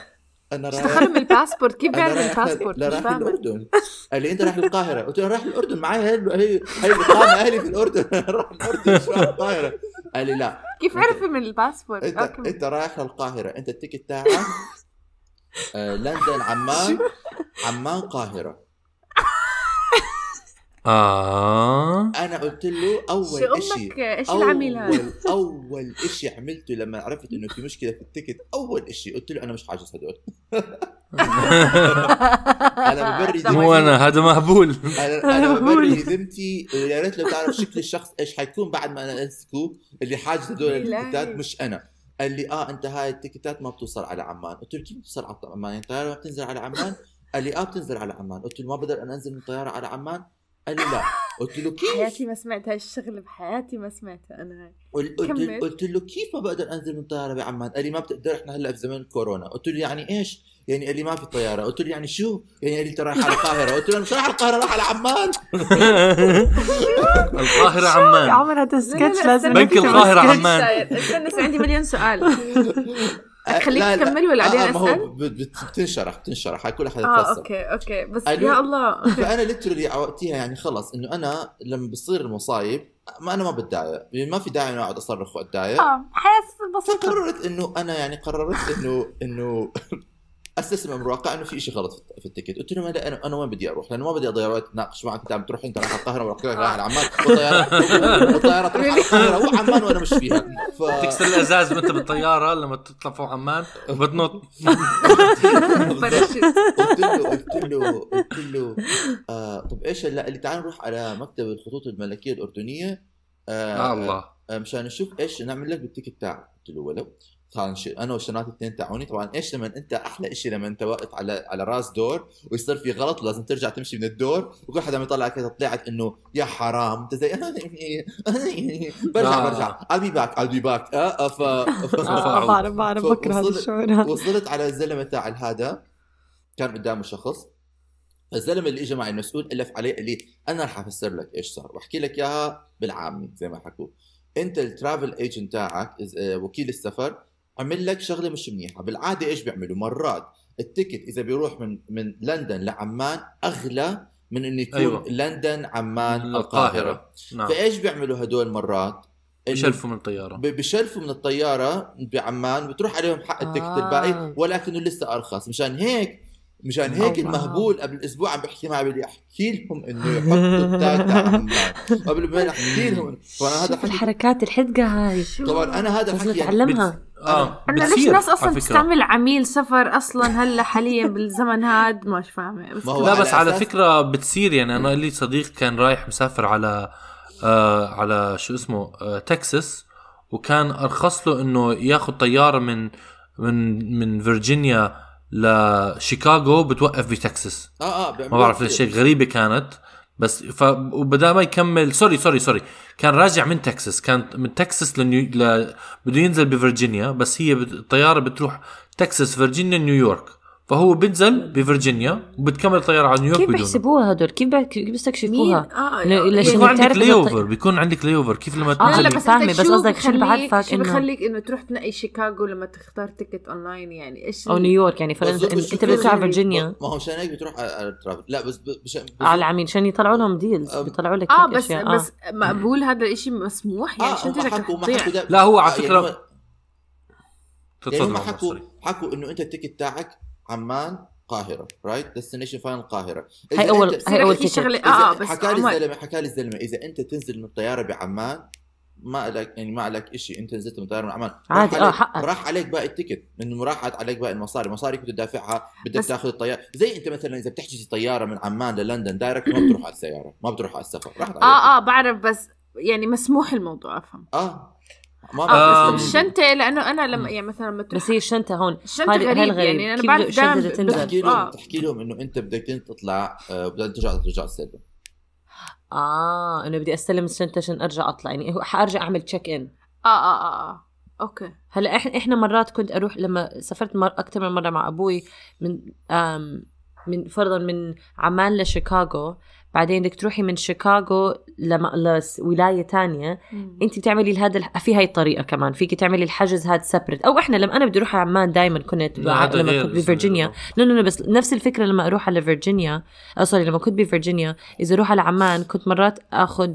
Speaker 4: أنا رايح
Speaker 3: من الباسبورت؟ كيف بيعرف
Speaker 4: رايح
Speaker 3: الباسبورت؟
Speaker 4: لا رايح الأردن. قال لي أنت رايح للقاهرة. قلت له رايح الأردن. معي هي هي هي اقامه أهلي في الأردن. [laughs] راح الأردن مش رايح القاهرة. قال لي لا.
Speaker 3: كيف عرف من الباسبورت؟
Speaker 4: انت
Speaker 3: okay.
Speaker 4: أنت رايح للقاهرة. أنت التيكت تاعك آه، لندن عمان. [laughs] عمان قاهرة.
Speaker 5: آه.
Speaker 4: أنا قلت له أول شيء
Speaker 3: أمك؟ إيش العميل هذا؟
Speaker 4: أول أول شيء عملته لما عرفت إنه في مشكلة في التيكت أول شيء قلت له أنا مش حاجز هدول. [laughs] أنا ببرد
Speaker 5: مو أنا هذا مهبول
Speaker 4: أنا ببري ذمتي يا ريت لو تعرف شكل الشخص إيش حيكون بعد ما أنا أمسكه اللي حاجز هدول. التيكتات مش أنا. قال لي آه أنت هاي التيكتات ما بتوصل على عمان. قلت له كيف بتوصل على عمان؟ يعني الطياره ما بتنزل على عمان؟ قال لي آه بتنزل على عمان. قلت له ما بقدر أنا أنزل من الطياره على عمان قال لي لا قلت له كيف
Speaker 3: حياتي ما سمعت هاي الشغلة بحياتي ما سمعتها
Speaker 4: أنا قلت له. قلت له كيف ما بقدر أنزل من الطياره بعمان؟ قال لي ما بتقدر إحنا هلأ في زمن الكورونا، قلت له يعني إيش؟ يعني قال لي ما في طيارة، قلت له يعني شو؟ يعني قال لي أنت رايح على القاهرة، قلت له أنا مش رايح على القاهرة رايح على عمان [laughs]
Speaker 5: القاهرة
Speaker 2: يا
Speaker 5: عمان
Speaker 2: عمر هذا سكتش
Speaker 3: لا،
Speaker 2: لازم
Speaker 5: بنك
Speaker 2: سكتش.
Speaker 5: عمان.
Speaker 3: استنى عندي مليون سؤال [laughs] خليك
Speaker 4: لا، لا.
Speaker 3: تكمل ولا بعدين
Speaker 4: آه،
Speaker 3: اسال؟
Speaker 4: بت- بتنشرح بتنشرح هاي كل حدا آه
Speaker 3: okay okay بس؟ يا الله [laughs]
Speaker 4: فأنا literally وقتها يعني خلص إنه أنا لما بصير المصايب ما أنا ما بتضايق يعني ما في داعي إنه أقعد أصرخ وأتضايق
Speaker 3: آه حياة بسيطة
Speaker 4: فقررت إنه أنا يعني قررت إنه إنه [laughs] أستسلم أمر الواقع إنه في شيء غلط في- ال ticket. قلت لهم لا أنا أنا وين بدي أروح؟ لأنه ما بدي أضيع وقت اتناقش معك. أنت عم تروح أنت رايح على القاهرة وراح رايح على عمان. والطيارة والطيارة تروح على القاهرة. وعمان وأنا مش فيها. ف...
Speaker 5: تكسر الإزاز وأنت بالطيارة لما تطلع فوق عمان وبتنط.
Speaker 4: قلت له قلت له قلت له آه طب إيش هلا؟ اللي تعال نروح على مكتب الخطوط الملكية الأردنية. آه
Speaker 5: يا الله.
Speaker 4: آه، مشان نشوف إيش نعمل لك بال ticket تاعك. قلت له ولو. كان شيء أنا والشنات الاثنين تاعوني طبعا إيش لما أنت أحلى شيء لما أنت واقف على على راس دور ويصير في غلط ولازم ترجع تمشي من الدور وكل حدا عم يطلع كذا طلعت إنه يا حرام أنت زي [laughs] برجع
Speaker 5: آه.
Speaker 4: برجع. I'll be back I'll be back. آه، ف ف-
Speaker 2: آه، بعرف بعرف بكرة هذا الشعور.
Speaker 4: وصلت على الزلمة تاع هذا. كان قدامه شخص. الزلمة اللي اجى معي المسؤول ألف عليه قال لي أنا رح أفسر لك إيش صار. وأحكي لك إياها بالعامي زي ما حكوا. أنت ال travel agent تاعك آه، وكيل السفر عمل لك شغلة مش منيحة. بالعادة إيش بيعملوا؟ مرات ال ticket إذا بيروح من من لندن لعمان أغلى من إنه يكون
Speaker 5: أيوة.
Speaker 4: لندن عمان القاهرة.
Speaker 5: القاهرة. نعم.
Speaker 4: فإيش بيعملوا هدول مرات؟ إنه
Speaker 5: يشلفوا من الطيارة.
Speaker 4: ب- بشلفوا من الطيارة بعمان بتروح عليهم حق ال ticket
Speaker 2: آه.
Speaker 4: الباقي ولكنه لسه أرخص. مشان هيك مشان هيك. المهبول قبل أسبوع عم بحكي معي بدي أحكي لهم إنه يحطوا التاج تاع عمان. قبل ما احكي لهم. طبعا هذا
Speaker 2: شوف الحركات الحدقة هاي؟
Speaker 4: طبعا أنا هذا
Speaker 2: لازم
Speaker 4: الحكي يعني
Speaker 2: نتعلمها.
Speaker 5: آه
Speaker 3: أنا ليش الناس
Speaker 5: على
Speaker 3: أصلا
Speaker 5: فكرة.
Speaker 3: تستعمل عميل سفر أصلا هلأ حاليا بالزمن هاد؟ مش
Speaker 4: فاهمة.
Speaker 5: لا
Speaker 4: على
Speaker 5: بس على
Speaker 4: أساس-
Speaker 5: فكرة بتصير. يعني أنا لي صديق كان رايح مسافر على آه على شو اسمه آه تكساس وكان أرخص له إنه ياخذ طيارة من من من فيرجينيا لشيكاغو بتوقف بتكساس.
Speaker 4: آه آه
Speaker 5: ما بعرف. ليش هيك غريبة كانت. بس ف ما يكمل. sorry sorry sorry. كان راجع من تكساس. كان من تكساس لنيو ل... بده ينزل بفرجينيا بس هي بت... الطيارة بتروح تكساس فيرجينيا نيويورك. فهو بنزل بفرجينيا وبتكمل الطيارة على نيويورك
Speaker 2: كيف بيحسبوها هدول؟ كيف كيف بيستكشفوها؟
Speaker 3: آه
Speaker 2: لا- لا
Speaker 3: يعني-
Speaker 5: بيكون عندك layover بيكون عندك layover كيف لما
Speaker 2: آه،
Speaker 3: هلا
Speaker 5: تنزل
Speaker 3: بس
Speaker 2: فاهمة،
Speaker 3: بدك
Speaker 2: بس
Speaker 3: شو
Speaker 2: قصدك شو بعرفك
Speaker 3: شو
Speaker 2: إنه-
Speaker 3: بخليك إنه تروح تنقي شيكاغو لما تختار ticket online؟ يعني
Speaker 2: إيش
Speaker 3: أو
Speaker 2: نيويورك يعني
Speaker 4: بس
Speaker 2: أنت بدك تروح فيرجينيا.
Speaker 4: ما هو مشان هيك بتروح على ال travel لا بس. بس
Speaker 2: على العميل عشان يطلعوا لهم
Speaker 4: deals.
Speaker 2: بيطلعوا لك آه
Speaker 3: بس. بس مقبول هذا الإشي مسموح؟ يعني
Speaker 4: ده
Speaker 5: لا هو على
Speaker 4: آه، يعني
Speaker 5: فكرة
Speaker 4: هم- يعني حكوا. حكوا إنه أنت ال ticket تاعك عمان قاهره right destination final القاهرة.
Speaker 2: هاي أول-
Speaker 4: أنت-
Speaker 2: هاي
Speaker 3: ticket.
Speaker 4: شغلة.
Speaker 3: آه بس
Speaker 4: حكى لي الزلمه حكى لي الزلمة إذا أنت تنزل من الطيارة بعمان ما لك يعني ما عليك شيء أنت نزلت من الطيارة من عمان.
Speaker 2: عادي، آه،
Speaker 4: عليك-
Speaker 2: حقك.
Speaker 4: راح عليك باقي ال ticket من راحت عليك باقي المصاري. مصاري كنت تدافعها بدك
Speaker 3: بس-
Speaker 4: تاخذ الطيارة. زي أنت مثلا إذا بتحجز طيارة من عمان للندن direct ما بتروح على السيارة ما بتروح على السفر راحت عليك.
Speaker 3: آه آه بعرف بس يعني مسموح الموضوع أفهم.
Speaker 4: آه. ما
Speaker 3: الشنطه لأنه أنا لما يعني مثلا لما
Speaker 2: بس هي الشنطة هون
Speaker 3: الشنطه غريب. يعني
Speaker 2: أنا
Speaker 3: بعرف دائما
Speaker 2: تنزل؟
Speaker 4: تحكي لهم
Speaker 3: آه.
Speaker 4: تحكي لهم إنه أنت بدك تطلع آه، بدك ترجع ترجع السلم
Speaker 2: آه إنه بدي استلم الشنطة عشان أرجع أطلع يعني هو حأرجع أعمل check in
Speaker 3: آه آه آه, آه. okay
Speaker 2: هلأ إحنا إحنا مرات كنت أروح لما سافرت مر أكثر من مرة مع أبوي من آم من فرضا من عمان لشيكاغو بعدين بدك تروحي من شيكاغو لم... لولايه تانية. انت بتعملي هذا الح... في هاي الطريقة كمان. فيك تعملي الحجز هذا separate أو إحنا لما أنا بدي أروح على عمان دائما كنت لما كنت بفرجينيا. لا لا بس نفس الفكرة لما أروح على فيرجينيا. sorry لما كنت بفرجينيا إذا أروح على عمان كنت مرات اخذ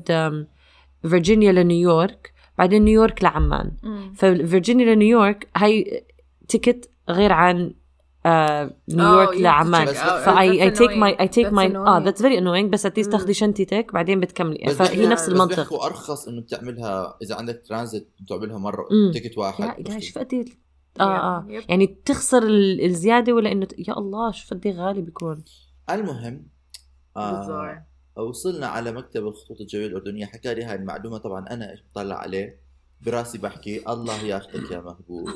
Speaker 2: فيرجينيا لنيويورك بعدين نيويورك لعمان.
Speaker 3: مم.
Speaker 2: ففيرجينيا لنيويورك هاي ticket غير عن آه نيويورك
Speaker 3: have to
Speaker 2: لعمان. فاي اي تيك my اي تيك. My
Speaker 3: That's
Speaker 2: آه
Speaker 3: annoying.
Speaker 2: that's very annoying بس at least
Speaker 3: مم.
Speaker 2: تاخذي شنطتك بعدين بتكملي
Speaker 4: بس
Speaker 2: فهي نفس
Speaker 4: بس
Speaker 2: المنطق
Speaker 4: بيحكوا أرخص إنه تعملها إذا عندك ترانزيت تعملها مرة
Speaker 2: مم.
Speaker 4: ticket واحد
Speaker 2: يا شوف قد
Speaker 3: Yeah.
Speaker 2: آه
Speaker 3: آه.
Speaker 2: يعني تخسر ال- الزيادة ولا إنه يا الله شوف قد غالي بيكون
Speaker 4: المهم آه. وصلنا على مكتب الخطوط الجوية الأردنية حكى لي هاي المعلومة طبعا أنا إيش بطلع عليه براسي بحكي الله ياخذك يا مهبول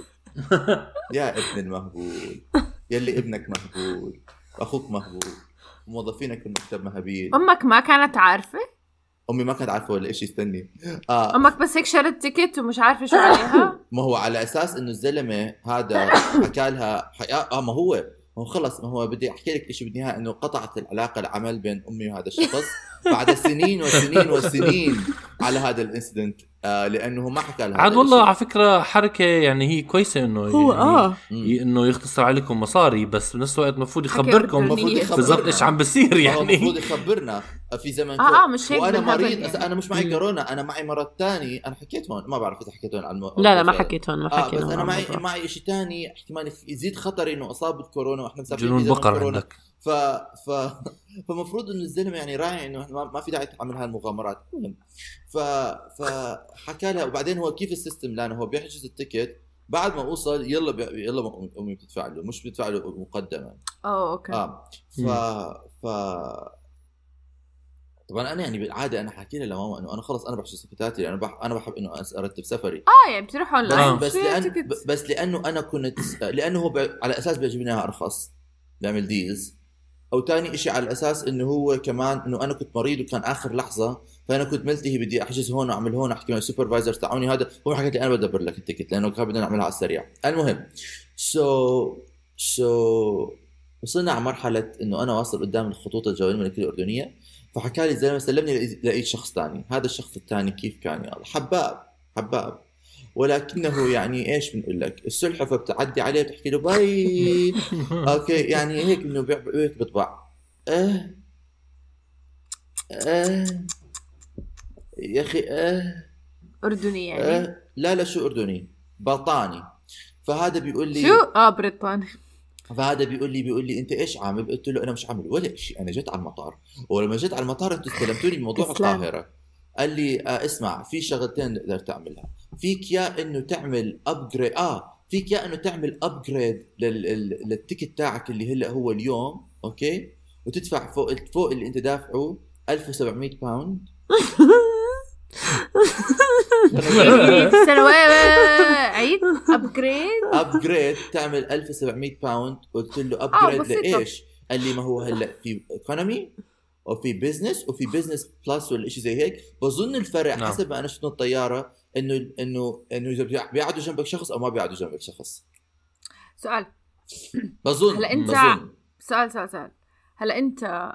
Speaker 4: [laughs] يا ابن المهبول يلي ابنك مهبول أخوك مهبول موظفينك بالمكتب مهابيل.
Speaker 3: أمك ما كانت عارفة؟
Speaker 4: أمي ما كانت عارفة ولا شيء استني. آه.
Speaker 3: أمك بس هيك شرت تيكت ومش عارفة شو عليها؟ [laughs]
Speaker 4: ما هو على أساس إنه الزلمة هذا حكى لها حي... آه ما هو. ما هو خلص ما هو بدي أحكي لك شيء بالنهاية إنه قطعت العلاقة العمل بين أمي وهذا الشخص. [laughs] بعد سنين وسنين وسنين على هذا الإنسيدنت آه لأنه ما حكى لها
Speaker 5: عاد
Speaker 4: هذا
Speaker 5: والله. على فكرة حركة يعني هي كويسة إنه
Speaker 2: هو
Speaker 5: يعني آه إنه يختصر عليكم مصاري بس بنفس الوقت المفروض يخبركم
Speaker 3: أردنية.
Speaker 4: المفروض يخبرنا.
Speaker 5: بالضبط إيش عم بصير يعني
Speaker 4: المفروض يخبرنا في زمن
Speaker 3: آه آه مش هيك وأنا
Speaker 4: مريض
Speaker 3: يعني.
Speaker 4: أنا مش معي. كورونا أنا معي مرض ثاني أنا حكيت هون ما بعرف إذا حكيت هون عن الم...
Speaker 2: لا لا ما حكيت هون ما
Speaker 4: آه
Speaker 2: حكينا
Speaker 4: بس
Speaker 2: أنا
Speaker 4: معي. معي شيء ثاني احتمال يزيد خطري إنه أصاب بالكورونا وإحنا مسافرين
Speaker 5: جنون بقر. عندك
Speaker 4: ف ف [laughs] فمفروض انه الزلمة يعني راعي إنه إحنا ما ما في داعي تعمل هالمغامرات. المهم ف فحكى لها وبعدين هو كيف ال system لأنه هو بيحجز ال ticket بعد ما اوصل يلا بي... يلا امي بتدفع له مش بتدفع له مقدما.
Speaker 3: آه okay.
Speaker 4: آه. ف ف طبعا أنا يعني بالعادة أنا حكي لها لماما إنه أنا خلص أنا بحشي سكتاتي أنا بح أنا بحب إنه أرتب سفري.
Speaker 3: آه يعني بتروح
Speaker 4: بس,
Speaker 3: اونلاين
Speaker 4: بس. ب- بس لأنه أنا كنت لأنه هو ب- على أساس بيعجبني اياها أرخص بيعمل deals أو تاني إشي على أساس إنه هو كمان إنه أنا كنت مريض وكان آخر لحظة فأنا كنت ملتهي بدي أحجز هون وأعمل هون أحكي مع ال supervisor تاعوني هذا هو حكيت لي أنا بدبر لك ال ticket لأنه كان بدنا نعملها على السريع. المهم so so وصلنا على مرحلة إنه أنا واصل قدام الخطوط الجويه الملكيه الأردنية فحكى لي الزلمه سلمني لقيت شخص ثاني هذا الشخص الثاني كيف كان؟ يا الله حباب حباب. ولكنه يعني إيش بنقول لك؟ السلحفة بتعدي عليه بتحكي له bye. [laughs] Okay يعني هيك إنه بيع- هيك بطبع آه آه يا أخي آه
Speaker 3: أردني يعني.
Speaker 4: آه لا لا شو أردني؟ بريطاني. فهذا بيقول لي
Speaker 3: شو؟ آه بريطاني.
Speaker 4: فهذا بيقول لي بيقول لي أنت إيش عامل؟ قلت له أنا مش عامل ولا شيء أنا جيت على المطار. ولما جيت على المطار أنتم استلمتوني بموضوع. القاهرة. قال لي آه اسمع في شغلتين تقدر تعملها. فيك يا إنه تعمل upgrade آه فيك يا إنه تعمل upgrade لل ticket تاعك اللي هلأ هو اليوم okay؟ وتدفع فوق فوق اللي أنت دافعه 1700 باوند [laughs]
Speaker 3: عيد؟ ابجريد
Speaker 4: ابجريد تعمل 1700 باوند قلت له
Speaker 3: آه،
Speaker 4: upgrade
Speaker 3: بسيطة.
Speaker 4: لإيش؟ قال لي ما هو هلأ في economy وفي business وفي business plus ولا شيء زي هيك. بظن الفرق
Speaker 5: نعم.
Speaker 4: حسب ما أنا شفت الطيارة إنه إنه إنه إذا بيقعدوا جنبك شخص أو ما بيقعدوا جنبك شخص.
Speaker 3: سؤال.
Speaker 4: بظن
Speaker 3: هلا أنت-
Speaker 4: بظن.
Speaker 3: سؤال سؤال سؤال. هلا أنت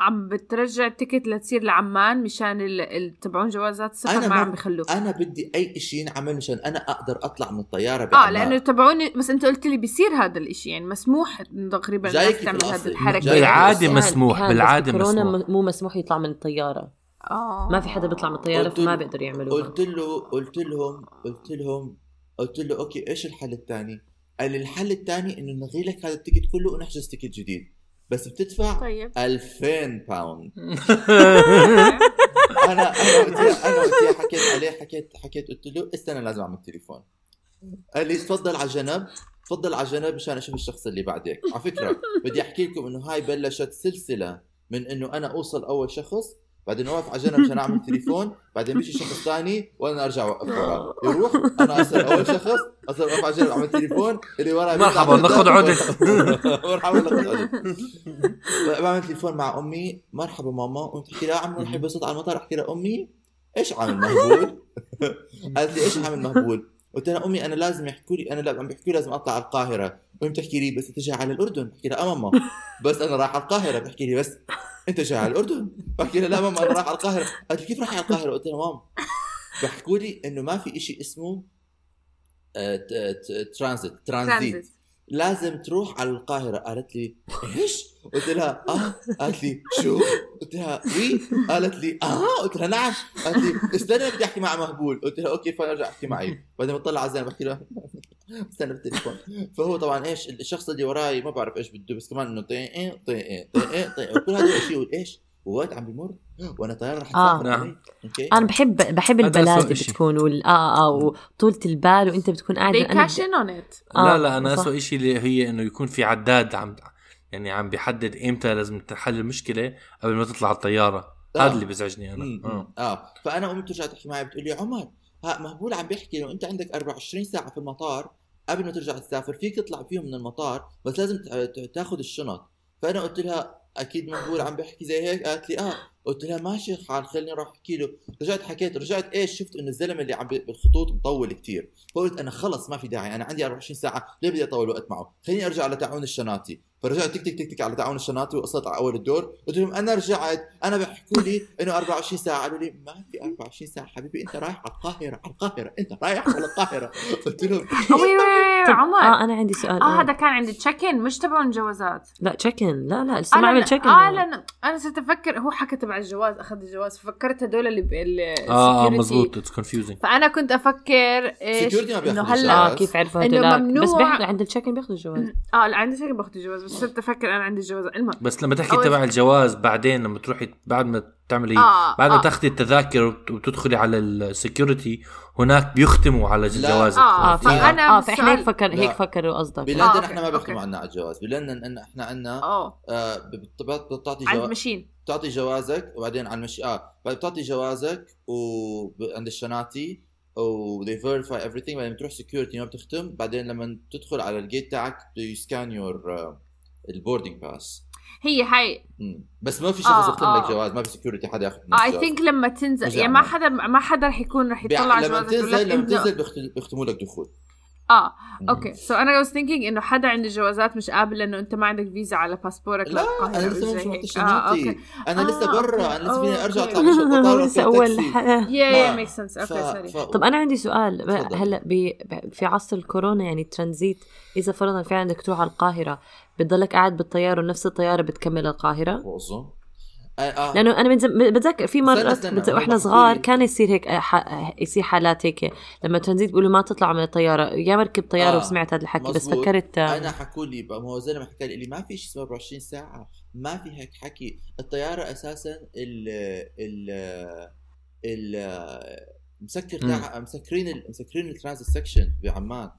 Speaker 3: عم بترجع التيكت لتصير لعمان مشان ال- ال- تبعون جوازات السفر
Speaker 4: أنا
Speaker 3: ما عم بخلوك
Speaker 4: أنا بدي أي شيء ينعمل مشان أنا أقدر أطلع من الطيارة
Speaker 3: آه
Speaker 4: بعمان.
Speaker 3: لأنه تبعوني بس أنت قلت لي بيصير هذا الإشي يعني مسموح تقريبا تعمل. هذه
Speaker 4: الحركة.
Speaker 5: بالعاده مسموح بالعاده مسموح
Speaker 2: مو مسموح يطلع من الطيارة
Speaker 3: آه
Speaker 2: ما في حدا بيطلع من
Speaker 4: الطيارة
Speaker 2: فما بيقدروا يعملوها
Speaker 4: قلت له قلت لهم قلت لهم قلت له okay إيش الحل الثاني؟ قال لي الحل الثاني إنه نلغي لك هذا ال ticket كله ونحجز ticket جديد بس بتدفع
Speaker 3: طيب.
Speaker 4: 2000 باوند [laughs] أنا أنا وقتها أنا وقتها حكيت عليه حكيت حكيت قلت له استنى لازم أعمل تليفون. قال لي تفضل على جنب تفضل على جنب مشان أشوف الشخص اللي بعدك. على فكرة بدي أحكي لكم إنه هاي بلشت سلسلة من إنه أنا أوصل أول شخص بعدين أوقف على جنب مشان أعمل تليفون بعدين بيجي شخص ثاني وأنا أرجع أوقف وراه يروح أنا اصير أول شخص أصير أوقف على جنب أعمل تليفون اللي وراي [laughs]
Speaker 5: مرحبا،. ناخذ عدد.
Speaker 4: مرحبا ناخذ عدد بعمل تليفون مع أمي مرحبا ماما قمت احكي لها عم نروح بصوت على المطار أحكي لها امي إيش عامل مهبول؟ [laughs] قالت لي إيش عامل مهبول؟ قلت لها أمي أنا لازم يحكوا لي أنا عم بيحكوا لي لازم أطلع على القاهرة قمت تحكي لي بس انت جاي على الأردن بحكي لها آه ماما. بس أنا رايح على القاهرة بحكي لي بس. أنت جاي على الأردن؟ بحكي لها لا ماما أنا رايح على القاهرة. قالت لي كيف رايح على القاهرة؟ قلت لها ماما. بحكوا لي إنه ما في إشي اسمه آه، ترانزيت ترانزيت
Speaker 3: ترانزيت
Speaker 4: لازم تروح على القاهرة. قالت لي إيش؟ قلت لها آه. قالت لي شو؟ قلت لها why؟ قالت لي آه. قلت لها نعم. قالت لي استنى بدي أحكي مع مهبول. قلت لها okay فارجع أحكي معي. بعدين بطلع على الزلمة بحكي له استنى بالتليفون فهو طبعا إيش الشخص اللي وراي ما بعرف إيش بده بس كمان إنه طيق طيق طيق طيق وكل هذا الشيء إيش؟ ووقت عم بمر وأنا طياره رح
Speaker 2: آه.
Speaker 4: تسافر
Speaker 5: نعم.
Speaker 4: علي. أوكي
Speaker 2: أنا بحب بحب
Speaker 5: هذا
Speaker 2: البلاد
Speaker 5: أسوأ
Speaker 2: اللي
Speaker 5: إشي.
Speaker 2: بتكون وال آه آه وطولة البال وأنت بتكون قاعد
Speaker 3: they
Speaker 2: أنا
Speaker 3: cash in on it
Speaker 2: آه،
Speaker 5: لا لا أنا
Speaker 2: صح.
Speaker 5: اسوء شيء اللي هي إنه يكون في عداد عم يعني عم بيحدد إمتى لازم تحل المشكلة قبل ما تطلع الطيارة
Speaker 4: آه.
Speaker 5: هذا اللي بيزعجني
Speaker 4: أنا.
Speaker 5: آه.
Speaker 4: آه فأنا أمي بترجع تحكي معي بتقول لي عمر ها مهبول عم بيحكي إنه أنت عندك 24 ساعة في المطار قبل ما ترجع تسافر فيك تطلع فيهم من المطار بس لازم تاخذ الشنط فأنا قلت لها أكيد مهبول عم بيحكي زي هيك قالت لي آه. قلت لها ماشي حال خليني أروح أحكي له. رجعت حكيت رجعت إيش؟ شفت إنه الزلمة اللي عم بالخطوط مطول كتير. فقلت أنا خلص ما في داعي أنا عندي 24 ساعة ليه بدي أطول وقت معه؟ خليني أرجع على تعاون الشناتي. فرجعت تك تك تك تك على تعاون الشناتي وقصت على أول الدور. قلت لهم أنا رجعت. أنا بحكوا لي إنه 24 ساعة. قالوا لي ما في 24 ساعة حبيبي. أنت رايح على القاهرة. على القاهرة. أنت رايح على القاهرة. [laughs] قلت لهم [laughs]
Speaker 3: عمر.
Speaker 2: آه أنا عندي سؤال.
Speaker 3: آه هذا كان عندي check in مش تبعون جوازات
Speaker 2: لا check in لا لا لسه ما عمل
Speaker 3: check
Speaker 2: آه
Speaker 3: لا أنا صرت أفكر هو حكى تبع الجواز أخذ الجواز. ففكرت هدول اللي ب- آه.
Speaker 5: مزبوط it's confusing
Speaker 3: فالا كنت
Speaker 4: أفكر إيش
Speaker 3: إنه
Speaker 4: الجواز.
Speaker 3: هلا
Speaker 2: آه كيف عرفوا
Speaker 3: إنه
Speaker 2: هدول؟
Speaker 3: ممنوع-
Speaker 2: بس بياخذوا عند التشيك ان بياخذوا الجواز.
Speaker 3: آه عندي فكره باخذ الجواز. بس صرت أفكر؟ أنا عندي الجواز المهم
Speaker 5: بس لما تحكي تبع الجواز بعدين لما تروحي بعد ما تعملي
Speaker 3: آه،
Speaker 5: بعد ما
Speaker 3: آه.
Speaker 5: تاخذي التذاكر وت- وتدخلي على ال security هناك بيختموا على جوازك
Speaker 3: آه،
Speaker 2: آه
Speaker 4: في-
Speaker 3: فأنا
Speaker 2: آه فاحنا هيك فكر هيك. فكروا قصدك.
Speaker 4: بلندن
Speaker 3: آه،
Speaker 4: إحنا ما بيختموا. عنا على الجواز. بلندن إن إحنا عندنا
Speaker 3: آه.
Speaker 4: آه بتعطي
Speaker 3: عند
Speaker 4: جواز
Speaker 3: مشين
Speaker 4: بتعطي جوازك وبعدين على المشي آه بتعطي جوازك وعند الشناتي و they verify everything. بعدين بتروح security ما بتختم. بعدين لما تدخل على ال gate تاعك بده ي scan your ال boarding pass
Speaker 3: هي هاي
Speaker 4: بس ما في شخص
Speaker 3: آه،
Speaker 4: يختم
Speaker 3: آه.
Speaker 4: لك جواز ما في security حدا ياخذ منك
Speaker 3: anything لما تنزل يعني ما. حدا ما حدا رح يكون رح
Speaker 4: بيع-
Speaker 3: يطلع
Speaker 4: لما
Speaker 3: جوازك يقول لك
Speaker 4: تنزل لما تنزل بيخت- بيختموا لك دخول
Speaker 3: آه okay. So أنا was thinking إنه حدا عنده جوازات مش قابل لأنه أنت ما عندك فيزا على باسبورك
Speaker 4: لا
Speaker 3: للقاهرة أنا
Speaker 4: لسه. شفت
Speaker 3: آه
Speaker 4: شنطتي.
Speaker 3: Okay.
Speaker 4: أنا لسه
Speaker 3: آه،
Speaker 4: برا. أنا لسه فيني
Speaker 3: أرجع.
Speaker 4: أطلع مش القطار
Speaker 2: لسه اول
Speaker 3: يا يا
Speaker 4: make
Speaker 3: sense okay
Speaker 4: sorry
Speaker 2: طب أنا عندي سؤال. هلأ في عصر الكورونا يعني ترانزيت إذا فرضا في عندك تروح على القاهرة بتضلك قاعد بالطيارة ونفس الطيارة بتكمل
Speaker 4: القاهرة؟ آه، آه.
Speaker 2: لأنه أنا. بتذكر في.
Speaker 4: هو وإحنا
Speaker 2: صغار كان يصير هيك آه، ح... يصير حالات هيك لما ترانزيت بيقولوا ما تطلعوا من الطيارة يا مركب طيارة
Speaker 4: آه،
Speaker 2: وسمعت هذا الحكي بس
Speaker 4: مزبوط.
Speaker 2: فكرت آه،
Speaker 4: أنا حكوا لي ما هو زلمة حكى لي ما في شيء اسمه 24 ساعة ما في هيك حكي الطيارة أساسا ال ال ال مسكر. تاع مسكرين ال- مسكرين الترانزيت section بعمان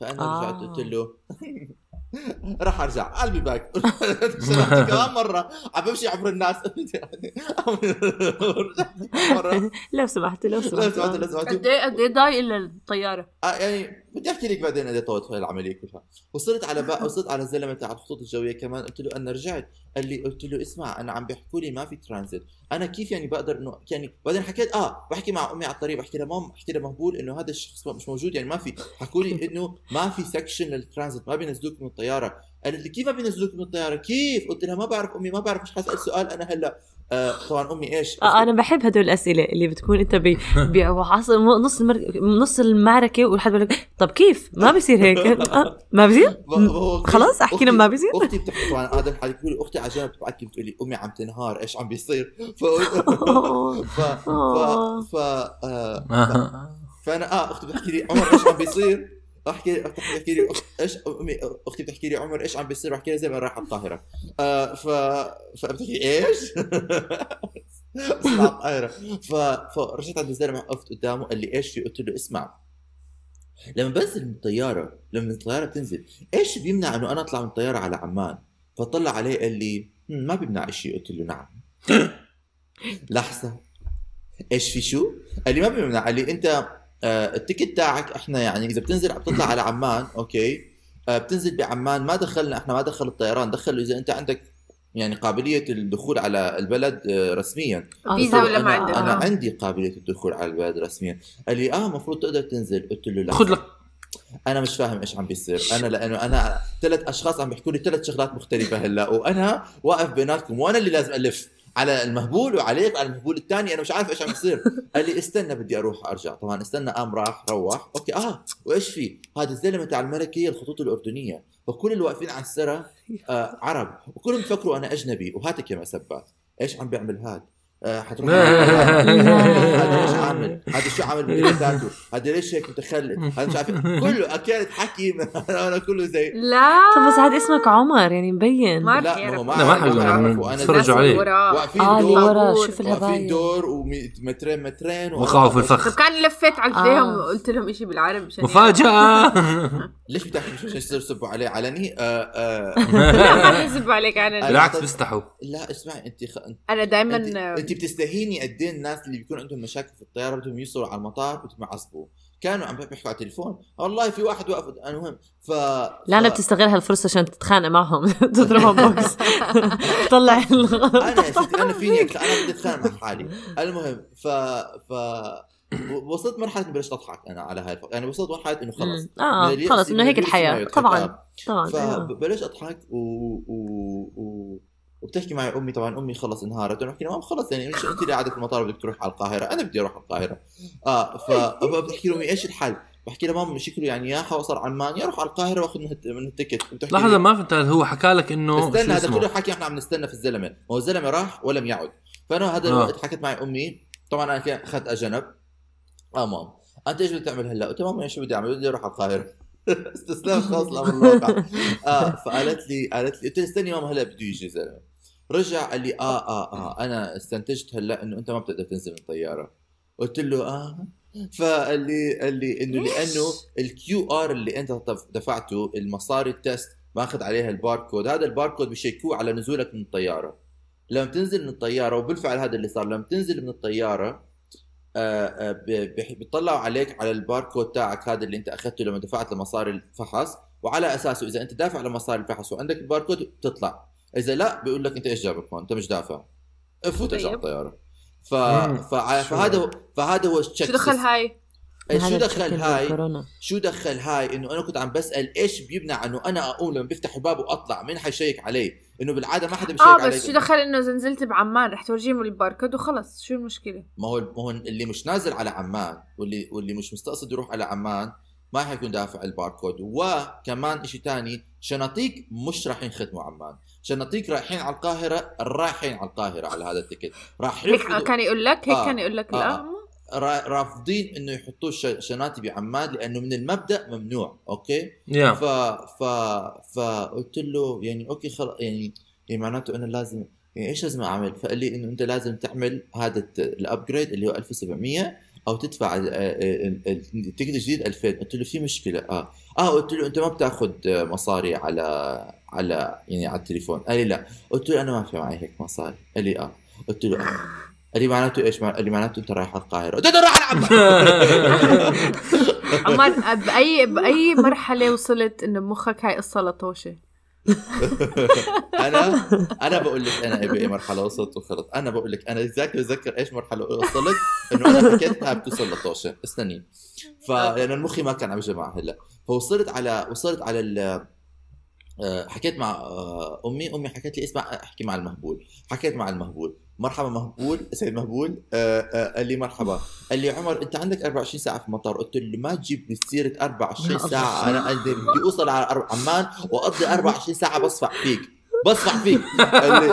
Speaker 4: فأنا
Speaker 2: آه.
Speaker 4: رجعت قلت له [laughs] راح ارجع. قلبي back كمان مرة. عم بمشي عبر الناس. [laughs] [laughs]
Speaker 2: لو سمحت لو
Speaker 4: لا
Speaker 2: سمحت
Speaker 4: سمعت لا سمعت
Speaker 3: قد إيه قد إيه ضايق للطياره
Speaker 4: آه يعني بدي احكي لك بعدين قد طولت العملية كلها. وصلت على بقى وصلت على الزلمة تاع الخطوط الجوية كمان قلت له أنا رجعت. قال لي قلت له اسمع أنا عم بيحكوا لي ما في ترانزيت. أنا كيف يعني بقدر انه يعني بعدين حكيت آه بحكي مع أمي على الطريق بحكي لها mom بحكي لها مهبول إنه هذا الشخص مش موجود يعني ما في حكوا لي إنه ما في section للترانزيت ما بينزلوك من الطيارة. قالت لي كيف ما بينزلوك من الطيارة؟ كيف؟ قلت لها ما بعرف أمي ما بعرف مش حاسأل سؤال أنا هلأ. آه طبعا أمي إيش؟
Speaker 2: آه أنا بحب هدول الأسئلة اللي بتكون أنت ب [laughs] بعصر نص المر... نص المعركة والحد بيقول لك طب كيف؟ ما بصير هيك. [laughs] آه ما بصير
Speaker 4: ب- [laughs] هو
Speaker 2: خلاص أحكي لهم ما بصير
Speaker 4: أختي بتحكي طبعا هذا الحكي بتقول أختي على جنب لي بتقول لي أمي عم تنهار إيش عم بيصير؟ ف ف ف ف آه،
Speaker 5: آه.
Speaker 4: فانا آه أختي بتحكي لي عمر إيش عم بيصير؟ احكي بتحكي لي إيش امي أختي بتحكي لي عمر إيش عم بيصير بحكي لها زي ما رايح على القاهرة. آه ف فبتحكي إيش؟ [laughs] القاهرة. ف... فرجعت عند الزلمه وقفت قدامه قال لي إيش في؟ قلت له اسمع. لما بنزل من الطيارة لما الطيارة بتنزل إيش بيمنع إنه أنا أطلع من الطيارة على عمان؟ فطلع عليه قال لي "هم، ما بيمنع شيء قلت له نعم. [laughs] لحظة. إيش في شو؟ قال لي ما بيمنع. قال لي أنت آه ال ticket تاعك إحنا يعني إذا بتنزل بتطلع على عمان okay آه بتنزل بعمان ما دخلنا إحنا ما دخل الطيران دخل إذا أنت عندك يعني قابلية الدخول على البلد آه رسميا
Speaker 2: آه،
Speaker 3: فيزا. ولا ما
Speaker 4: أنا,
Speaker 3: عندك؟
Speaker 4: أنا
Speaker 3: آه.
Speaker 4: عندي قابلية الدخول على البلد رسميا قال لي آه المفروض تقدر تنزل قلت له لا
Speaker 5: خذ لك
Speaker 4: أنا مش فاهم إيش عم بيصير أنا لأنه أنا ثلاث أشخاص عم بيحكوا لي ثلاث شغلات مختلفة هلأ وأنا واقف بيناتكم وأنا اللي لازم ألف على المهبول وعليك وعلى المهبول الثاني. أنا مش عارف إيش عم يصير. [laughs] قال لي استنى بدي أروح أرجع. طبعا استنى قام راح روح. أوكي آه وإيش في؟ هذا الزلمة تاع الملكيه الخطوط الأردنية. فكل اللي واقفين على السرة آه عرب. وكلهم بفكروا أنا أجنبي وهاتك يا مسبات. إيش عم بيعمل هاد؟ آه حتروح [laughs] هذا إيش عامل؟ هذا شو عامل؟ هذا ليش هيك متخلف؟ هذا مش عارف كله أكلت حكي [laughs] أنا كله زي
Speaker 3: لا
Speaker 2: طب بس عاد اسمك عمر يعني مبين
Speaker 3: ما
Speaker 4: لا ما ما
Speaker 5: لا، ما
Speaker 4: أعرف،
Speaker 5: حقول
Speaker 4: ما
Speaker 5: عم
Speaker 4: أعرف، وأنا
Speaker 5: نتفرج
Speaker 4: زي-
Speaker 5: عليه.
Speaker 4: واقفين
Speaker 2: اللي
Speaker 4: دور
Speaker 2: ورا. شوف
Speaker 4: واقفين دور ومترين مترين
Speaker 5: وقعوا في
Speaker 4: واقف-
Speaker 3: طب
Speaker 5: الفخ
Speaker 3: كان لفيت عليهم
Speaker 2: آه.
Speaker 3: وقلت لهم شيء بالعربي مشان
Speaker 5: مفاجأة [laughs]
Speaker 4: ليش بتحكي مش يصير يسبوا عليه علني؟ آه آه
Speaker 3: لا ما عليك أنا
Speaker 5: بالعكس بيستحوا
Speaker 4: لا اسمعي أنت.
Speaker 3: أنا
Speaker 4: انت,
Speaker 3: دائما
Speaker 4: انت بتستهيني قد إيه الناس اللي بيكون عندهم مشاكل في الطيارة بدهم يوصلوا على المطار بدهم يعصبوا كانوا عم بيحكوا على التليفون والله في واحد وقف المهم ف
Speaker 2: لا أنا
Speaker 4: ف...
Speaker 2: بتستغل هالفرصة عشان تتخانق معهم [laughs] تضربهم بوكس [laughs] طلع الغلط
Speaker 4: أنا أنا فيني. أنا بدي أتخانق مع حالي المهم ف ف وصلت مرحلة بلشت أضحك أنا على هاي. يعني وصلت مرحلة إنه خلص. آه
Speaker 2: خلص
Speaker 4: إنه
Speaker 2: هيك
Speaker 4: الحياة.
Speaker 2: طبعا. طبعا.
Speaker 4: فبلشت أضحك و... و... و... وبتحكي معي أمي طبعا أمي خلص انهارت أنا بحكي لها خلص يعني مش أنت اللي قاعدة في المطار؟ بدك تروح على القاهرة؟ أنا بدي أروح على القاهرة. آه فبحكي [laughs] لها امي إيش الحل؟ بحكي لها ماما شكله يعني يا حوصل عمان يا أروح على القاهرة وآخذ من, الت- من ال
Speaker 5: ticket.
Speaker 4: لي
Speaker 5: ما فهمت هو حكى لك إنه
Speaker 4: استنى هذا؟ كله حكي إحنا عم نستنى في الزلمة. ما هو الزلمة راح ولم يعد. فأنا هذا
Speaker 5: آه.
Speaker 4: الوقت حكت معي أمي. طبعا أنا أخذت أجنب. آه مام أنت إيش بدك تعمل هلأ؟ قلت لها ماما شو بدي أعمل؟ بدي أروح على القاهرة. [laughs] استسلمت خلاص لامر الواقع آه فقالت لي قالت لي قلت لها استني ماما هلأ بده يجي زلمة. رجع قال لي آه آه آه أنا استنتجت هلأ إنه أنت ما بتقدر تنزل من الطياره قلت له آه. فقال لي قال لي
Speaker 3: إنه؟
Speaker 4: لأنه ال QR اللي أنت دف- دفعته المصاري ال test ماخذ عليها الباركود هذا الباركود بيشيكوه على نزولك من الطيارة. لما تنزل من الطيارة وبالفعل هذا اللي صار لما تنزل من الطيارة آه، آه، بيطلعوا عليك على الباركود تاعك هذا اللي أنت أخذته لما دفعت لمصاري الفحص. وعلى أساسه إذا أنت دافع لمصاري الفحص وعندك الباركود بتطلع إذا لا بيقول لك أنت إيش جابك هون؟ أنت مش دافع. افوت اجى على
Speaker 3: طيب.
Speaker 4: الطيارة. ف... فع...
Speaker 5: شو؟
Speaker 4: فهذا هو فهذا هو ال check
Speaker 3: شو دخل. هاي؟
Speaker 4: إيه، شو دخل هاي؟
Speaker 2: كورونا
Speaker 4: شو دخل هاي؟ إنه أنا كنت عم بسأل إيش بيمنع إنه أنا اقوم لما بيفتح الباب وأطلع؟ مين حيشيك علي؟ إنه بالعادة ما حدا بيشيك
Speaker 3: آه
Speaker 4: علي.
Speaker 3: بس شو دخل إنه إذا نزلت بعمان رح تورجيهم الباركود وخلص. شو المشكلة؟
Speaker 4: ما هو ما هو اللي مش نازل على عمان واللي واللي مش مستقصد يروح على عمان ما حيكون دافع الباركود. وكمان شيء تاني شناطيك مش راح ينختموا عمان. شناطيك رايحين على القاهرة رايحين على القاهرة على هذا ال ticket راح
Speaker 3: هيك
Speaker 4: يرفضوا
Speaker 3: كان يقول لك هيك
Speaker 4: آه.
Speaker 3: كان يقول لك
Speaker 4: آه.
Speaker 3: لا
Speaker 4: را- رافضين إنه يحطوا ش- شناتي بعمان لأنه من المبدأ ممنوع okay
Speaker 5: يا
Speaker 4: ف ف فقلت له يعني okay خلاص يعني يعني معناته أنا لازم يعني إيش لازم أعمل؟ فقال لي إنه أنت لازم تعمل هذا ال upgrade اللي هو 1700 أو تدفع ال- ال- ال- ال ticket الجديد 2000 قلت له في مشكلة آه آه قلت له أنت ما بتأخذ مصاري على على يعني على التليفون. قال لي لا. قلت له أنا ما في معي هيك مصاري. قال لي آه. قلت له آه. قال لي معناته إيش؟ قال لي معناته أنت رايح على القاهرة. قلت له رايح على عمان. [laughs]
Speaker 3: باي بأي مرحلة وصلت انه بمخك هاي قصة لطوشة؟ [laughs]
Speaker 4: أنا أنا بقول لك أنا باي مرحلة وصلت وخلص. أنا بقول لك أنا ذاك بتذكر إيش مرحلة وصلت؟ إنه أنا حكيتها بتوصل لطوشة. استني. فلانه مخي ما كان عم يجمع هلا. فوصلت على وصلت على ال حكيت مع آه، أمي أمي حكت لي اسمع أحكي مع المهبول. حكيت مع المهبول. مرحبا مهبول سيد مهبول. آه، آه، قال لي مرحبا. قال لي عمر أنت عندك 24 ساعة في المطار. قلت له ما تجيب لي سيره 24
Speaker 2: يا
Speaker 4: ساعة. أنا بدي أوصل على عمان وأقضي 24 ساعة بصفع فيك. بصفع فيك. [laughs] قال لي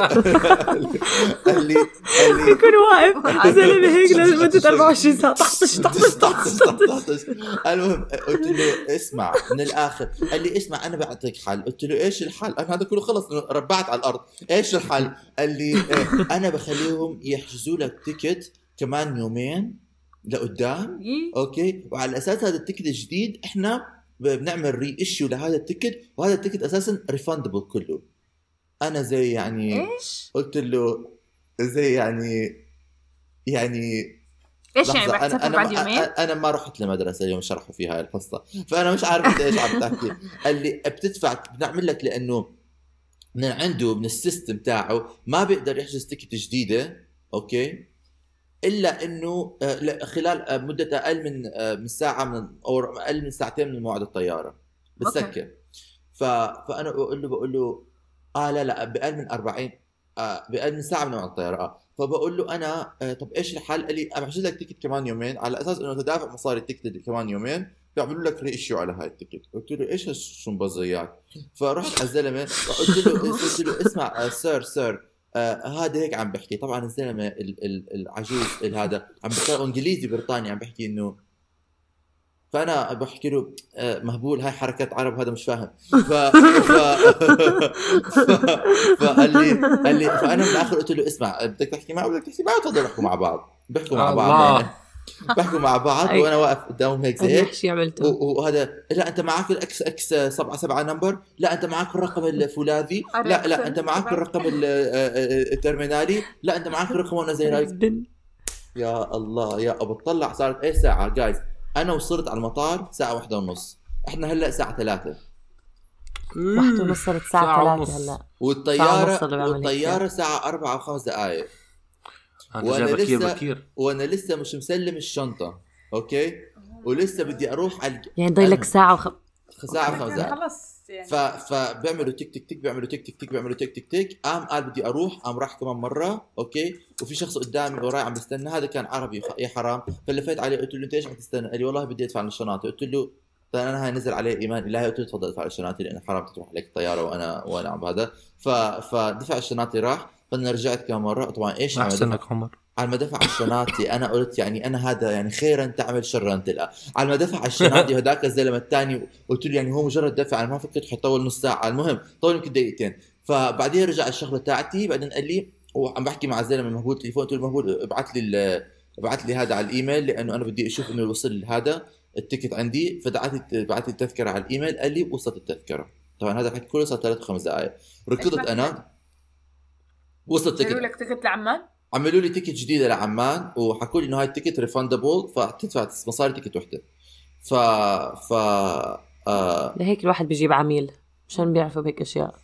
Speaker 4: قال لي قال لي
Speaker 2: يكون واقف. زلمه هيك لمدة [laughs] 24 ساعة. طحطش طحطش طحطش
Speaker 4: طحطش. المهم قلت له اسمع من الآخر. قال لي اسمع أنا بعطيك حل. قلت له إيش الحل؟ أنا هذا كله خلص ربعت على الأرض. إيش الحل؟ قال لي إيه أنا بخليهم يحجزوا لك ticket كمان يومين لقدام.
Speaker 3: يي.
Speaker 4: okay؟ وعلى أساس هذا ال ticket الجديد إحنا بنعمل reissue لهذا ال ticket وهذا ال ticket أساسا refundable كله. أنا زي يعني
Speaker 3: إيش؟
Speaker 4: قلت له زي يعني يعني
Speaker 3: إيش يعني تسافر
Speaker 4: أنا
Speaker 3: بعد
Speaker 4: ما
Speaker 3: يومين؟
Speaker 4: أنا ما رحت لمدرسة اليوم شرحوا فيها هاي القصة. فأنا مش عارف إيش عم تحكي. [laughs] قال لي بتدفع بنعمل لك لأنه من عنده من ال system تاعه ما بيقدر يحجز ticket جديدة okay؟ إلا إنه لا، خلال مدة أقل من من ساعة من أو أقل من ساعتين من موعد الطيارة. بتسكر ف... فأنا بقول له بقول له آه لا لا باقل من 40 آه باقل من ساعة من موعد الطيارة آه. فبقول له أنا آه طب إيش الحل؟ قال لي بحجز لك ticket كمان يومين على أساس إنه تدافع مصاري ال ticket كمان يومين بيعملوا لك reissue على هاي ال ticket. قلت له إيش هالش- شو مبزيات فرحت على الزلمة قلت له [laughs] قلت له اسمع آه sir sir آه هذا هيك عم بحكي. طبعا الزلمة ال- ال- العجوز ال- هذا عم بيقرا إنجليزي بريطاني عم بحكي إنه فأنا بحكي له آه، مهبول هاي حركات عرب هذا مش فاهم. ف... [laughs] ف... ف... فقال لي قال لي فأنا بالاخر قلت له اسمع بدك تحكي معه بدك تحكي معه تفضل احكوا مع بعض. بيحكوا مع بعض. يعني. بيحكوا مع بعض. وأنا واقف قدامهم هيك زي هيك.
Speaker 2: اي عملته
Speaker 4: و- وهذا لا أنت معك الاكس إكس 7 7 نمبر لا أنت معك الرقم الفولاذي؟ لا لا أنت معك الرقم ال- آه، آه، الترمينالي؟ لا أنت معك الرقم وأنا زي [laughs] يا الله يا أبو بطلع صارت إيش ساعة جايز أنا وصلت على المطار ساعة واحدة ونص. إحنا هلأ ساعة ثلاثة.
Speaker 2: واحدة ونص صارت
Speaker 5: ساعة.
Speaker 2: 3 هلأ. ساعة هيك
Speaker 4: والطيارة ساعة أربعة وخمس دقائق
Speaker 5: أنا
Speaker 4: وأنا لسه-
Speaker 5: بكير.
Speaker 4: وأنا لسه مش مسلم الشنطة. okay؟ ولسه بدي أروح على
Speaker 2: يعني ضايلك
Speaker 4: أنا-
Speaker 2: ساعة وخ...
Speaker 4: ساعة خمس دقائق
Speaker 3: خلص. يعني.
Speaker 4: ف... فبيعملوا تك تك تك بيعملوا تك تك تك بيعملوا تك تك تك قام قال بدي أروح قام راح كمان مرة okay. وفي شخص قدامي وراي عم بستنى هذا كان عربي يا حرام. فلفيت عليه قلت له أنت إيش عم تستنى؟ قال لي والله بدي أدفع الشنطه قلت له طيب أنا هاي نزل عليه إيمان إلهي. قلت له تفضل ادفع الشنطه لأنه حرام تروح عليك الطيارة وأنا وأنا عم بهذا. ف... فدفع الشنطه راح. فأنا رجعت كم مرة. طبعا إيش عم
Speaker 5: احسن
Speaker 4: دفع
Speaker 5: لك عمر.
Speaker 4: على ما دفع الشناتي أنا قلت يعني أنا هذا يعني خيرا تعمل شرا تلقى على ما دفع الشناتي وهذاك الزلمة الثاني قلت له يعني هو مجرد دفع أنا ما فكرت حيطول نص ساعة. المهم طول يمكن دقيقتين. فبعدين رجع الشغله تاعتي بعدين قال لي وعم بحكي مع الزلمة مهبول تليفون قلت له مهبول ابعث لي ابعث لي هذا على الإيميل لأنه أنا بدي أشوف إنه وصل هذا ال ticket عندي. فبعت لي التذكرة على الإيميل قال لي وصلت التذكرة. طبعا هذا الحكي كله صار ثلاث خمس دقائق ركضت أنا. وصلت ticket
Speaker 3: لك ticket لعمان؟
Speaker 4: عملوا لي ticket جديده لعمان وحكوا لي إنه هاي ال ticket refundable فتدفع مصاري ticket وحدة. ف ف آه
Speaker 2: لهيك الواحد بيجيب عميل مشان بيعرفوا بهيك أشياء.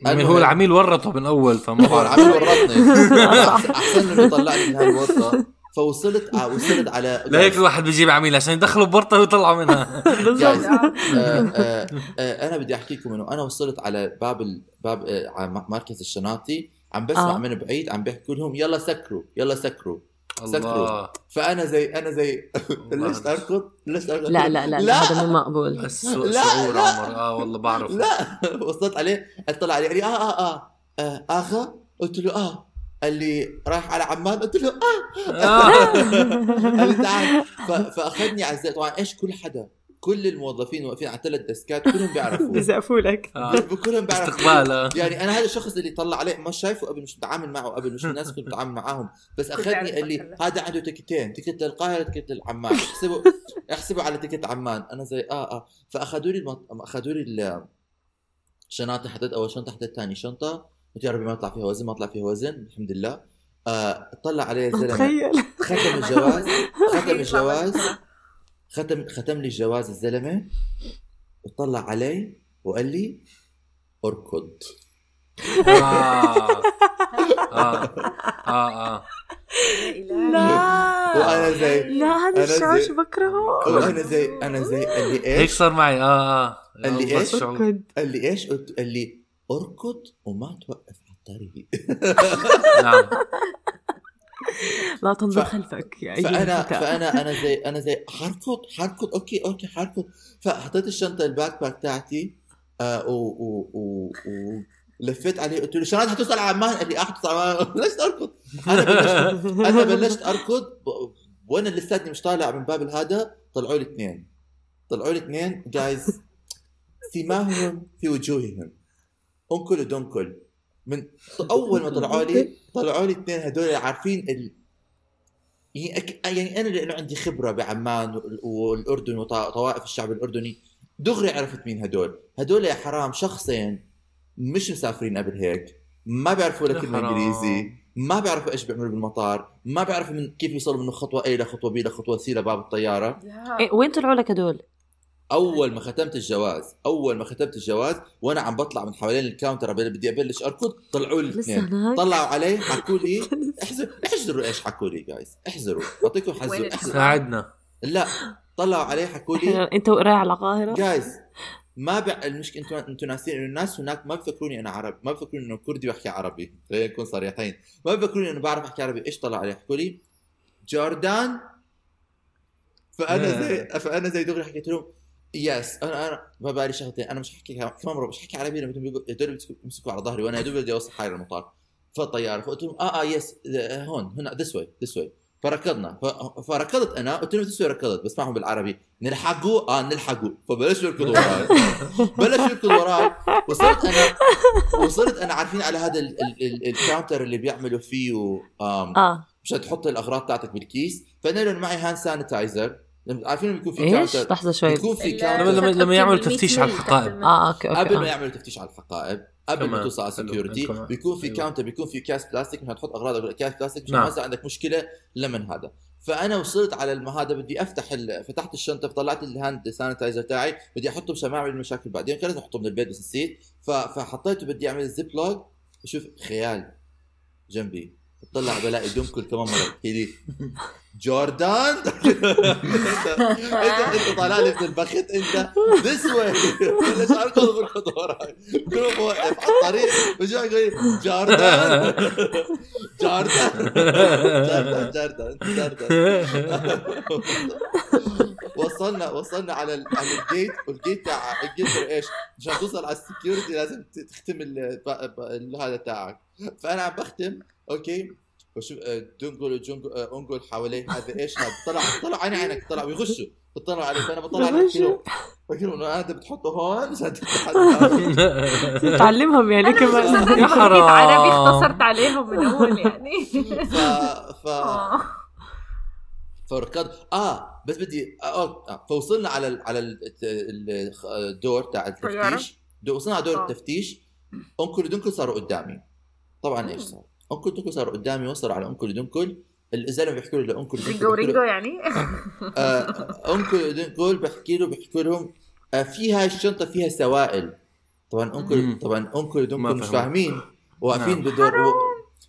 Speaker 5: يعني هو العميل ورطه من أول فما بعرف.
Speaker 4: العميل ورطني. [laughs] أحسن إنه يطلعني من هاي الورطة. فوصلت وصلت على [laughs]
Speaker 5: لهيك الواحد بيجيب عميل عشان يدخله بورطة ويطلع منها. [laughs]
Speaker 3: آه.
Speaker 4: آه، آه، أنا بدي احكي لكم إنه أنا وصلت على باب ال... باب آه، مركز الشناطي عم بسمع
Speaker 2: آه.
Speaker 4: من بعيد عم بيحكوا لهم يلا سكروا يلا سكروا
Speaker 5: الله.
Speaker 4: سكروا فأنا زي أنا زي [laughs] بلشت أركض؟ بلشت أركض؟
Speaker 2: لا لا لا, لا هذا مو مقبول. [laughs]
Speaker 4: لا،
Speaker 5: شعور
Speaker 4: لا.
Speaker 5: عمر. آه والله بعرف
Speaker 4: لا. [laughs] وصلت عليه اطلع عليه قال لي آه آه آه, آه آخا؟ قلت له آه. قال لي رايح على عمان قلت له آه.
Speaker 5: آه.
Speaker 4: قال لي تعال. فأخذني على طبعا إيش كل حدا؟ كل الموظفين واقفين على ثلاث ديسكات كلهم بيعرفوا [laughs]
Speaker 2: بزقفوا لك
Speaker 5: آه.
Speaker 4: كلهم بيعرفوا
Speaker 5: استقبال.
Speaker 4: يعني أنا هذا الشخص اللي طلع عليه ما شايفه قبل مش متعامل معه قبل مش [laughs] الناس كنت متعامل معاهم. بس أخذني قال لي هذا عنده ticket ين ticket للقاهرة ticket للعمان. احسبوا احسبوا على ticket عمان. أنا زي آه آه. فأخذوا لي المط... أخذوا لي الشنطه حطيت أول شنطة حطيت ثاني شنطة. قلت يا ربي ما يطلع فيها وزن ما طلع فيها وزن الحمد لله. آه طلع علي الزلمه
Speaker 2: تخيل.
Speaker 4: ختم الجواز. [laughs] ختم الجواز. ختم ختم لي الجواز الزلمة وطلع علي وقال لي أركض.
Speaker 5: آه. آه. آه. آه.
Speaker 2: لا.
Speaker 4: وأنا زي
Speaker 2: لا هذا الشعور شو بكرهه؟
Speaker 4: وأنا زي أنا زي قال لي
Speaker 5: هيك
Speaker 4: إيش
Speaker 5: صار معي. آه آه.
Speaker 4: قال لي.
Speaker 2: كنت
Speaker 4: قال لي إيش؟ قلت قال لي أركض وما توقف على الطريق.
Speaker 5: نعم. [laughs]
Speaker 2: لا تنظر
Speaker 4: ف-
Speaker 2: خلفك يا أيها الفتى.
Speaker 4: فانا أنا زي أنا زي حركض حركض okay okay حركض فحطيت الشنطة ال backpack تاعتي آه و و و و لفيت عليه قلت له شلون حتوصل على عمان؟ قال لي آه حتوصل على [laughs] بلشت أركض. أنا بلشت أنا بلشت أركض. ب- وأنا لساتني مش طالع من باب الهذا طلعوا لي اثنين. طلعوا لي اثنين. جايز سيماهم في وجوههم. انكل ودنكل من أول ما طلعوا لي طلعوا لي اثنين هدول عارفين ال... يعني أك- يعني أنا لأنه عندي خبرة بعمان وال- والأردن وطوائف الشعب الأردني دغري عرفت مين هدول هدول يا حرام شخصين مش مسافرين قبل هيك ما بيعرفوا ولا
Speaker 5: كلمة.
Speaker 4: إنجليزي ما بيعرفوا إيش بيعملوا بالمطار ما بيعرفوا من كيف يوصلوا من خطوة A لخطوة B لخطوة C لباب الطيارة
Speaker 2: إيه وين طلعوا لك هدول؟
Speaker 4: أول ما ختمت الجواز أول ما ختمت الجواز وأنا عم بطلع من حوالين ال counter بدي بدي أبلش أركض طلعوا لي الاثنين؟ طلعوا علي حكوا لي. احزروا احزروا إيش حكوا لي guys احزروا. بعطيكم
Speaker 3: الحزر؟
Speaker 4: احزروا.
Speaker 5: ساعدنا.
Speaker 4: لا طلعوا علي حكوا لي. [laughs]
Speaker 2: أنت وقراي على القاهره؟
Speaker 4: guys ما بع... المشكلة أنتوا إنتوا ناسين إنه الناس هناك ما بفكروني أنا عرب ما بفكروني إنه كردي بحكي عربي. خلينا نكون صريحين. ما بفكروني إنه بعرف أحكي عربي. إيش طلع علي؟ حكوا لي. Jordan. فأنا زي فأنا زي دغري حكيت لهم yes أنا أنا ما بالي شغلتين أنا مش حكي كمان مش حكي عربي لما هدول بيمسكوا- على ظهري وأنا يا دوب بدي أوصل حالي المطار فالطياره فقلت لهم آه آه yes هون هنا this way this way فركضنا. فركضت أنا قلت لهم this way ركضت. بس معهم بالعربي. نلحقوا؟ آه نلحقوا. فبلش يركض وراي. بلش يركض وراي. وصلت أنا وصلت أنا عارفين على هذا ال- ال- ال- ال counter اللي بيعملوا فيه آم
Speaker 2: آه.
Speaker 4: مشان تحط الأغراض تاعتك بالكيس. فانا معي hand sanitizer عارفين لما يكون في
Speaker 2: إيش؟
Speaker 4: counter
Speaker 2: لحظة شوي
Speaker 4: يكون في counter
Speaker 5: لما- لما يعملوا تفتيش على الحقائب.
Speaker 2: آه okay okay
Speaker 4: قبل ما. يعملوا تفتيش على الحقائب قبل ما. توصل على. ال
Speaker 5: security.
Speaker 4: بيكون في
Speaker 5: أيوة.
Speaker 4: counter بيكون في كاس بلاستيك مشان تحط اغراضك كاس بلاستيك مشان
Speaker 5: نعم.
Speaker 4: ما يصير عندك مشكلة لمن هذا فأنا وصلت على هذا بدي أفتح ال... فتحت الشنطة فطلعت ال hand sanitizer تاعي بدي أحطه مشان ما اعمل مشاكل بعدين كان لازم أحطه من البيت بس نسيت ف... فحطيته بدي أعمل ziplock بشوف خيال جنبي بطلع بلاقي دنكل كمان مرة. بحكي لي Jordan؟ [laughs] انت انت طالع لي من البخت انت this way ليش اركض بركض وراي كل ما وقف على الطريق. بجي يقول؟ جوردان. جوردان. جوردان جوردان جوردان. وصلنا وصلنا على على الجيت والجيت تاع انجلترا إيش؟ عشان توصل على السكيورتي لازم تختم هذا تاعك. [laughs] فانا عم بختم أوكي وشوف آه، دنقل وجنقل آه، انقل حواليه هذا إيش هذا طلع طلع عيني عينك طلع بيغشوا بيطلعوا عليه فانا بطلع عليه بحكي له بحكي له انه هذا بتحطه هون. [laughs]
Speaker 2: تعلمهم يعني كمان
Speaker 5: يا حرام.
Speaker 3: عربي اختصرت عليهم من أول يعني
Speaker 4: ف ف [laughs]
Speaker 3: آه.
Speaker 4: فركض آه بس بدي آه آه فوصلنا على ال على ال- ال- الدور تاع؟ التفتيش وصلنا على دور
Speaker 3: آه.
Speaker 4: التفتيش انكل ودنكل صاروا قدامي طبعا إيش صار؟ أنكل دنكل صار قدامي وصلوا على أنكل دنكل الزلمه بيحكوا له لأنكل دنكل
Speaker 3: رينجو رينجو يعني [laughs]
Speaker 4: آه، أنكل دنكل بحكي له بحكي لهم آه، في هاي الشنطة فيها سوائل طبعا
Speaker 5: أنكل.
Speaker 4: طبعا
Speaker 5: أنكل
Speaker 4: دنكل مش. فاهمين واقفين
Speaker 5: نعم.
Speaker 4: بدور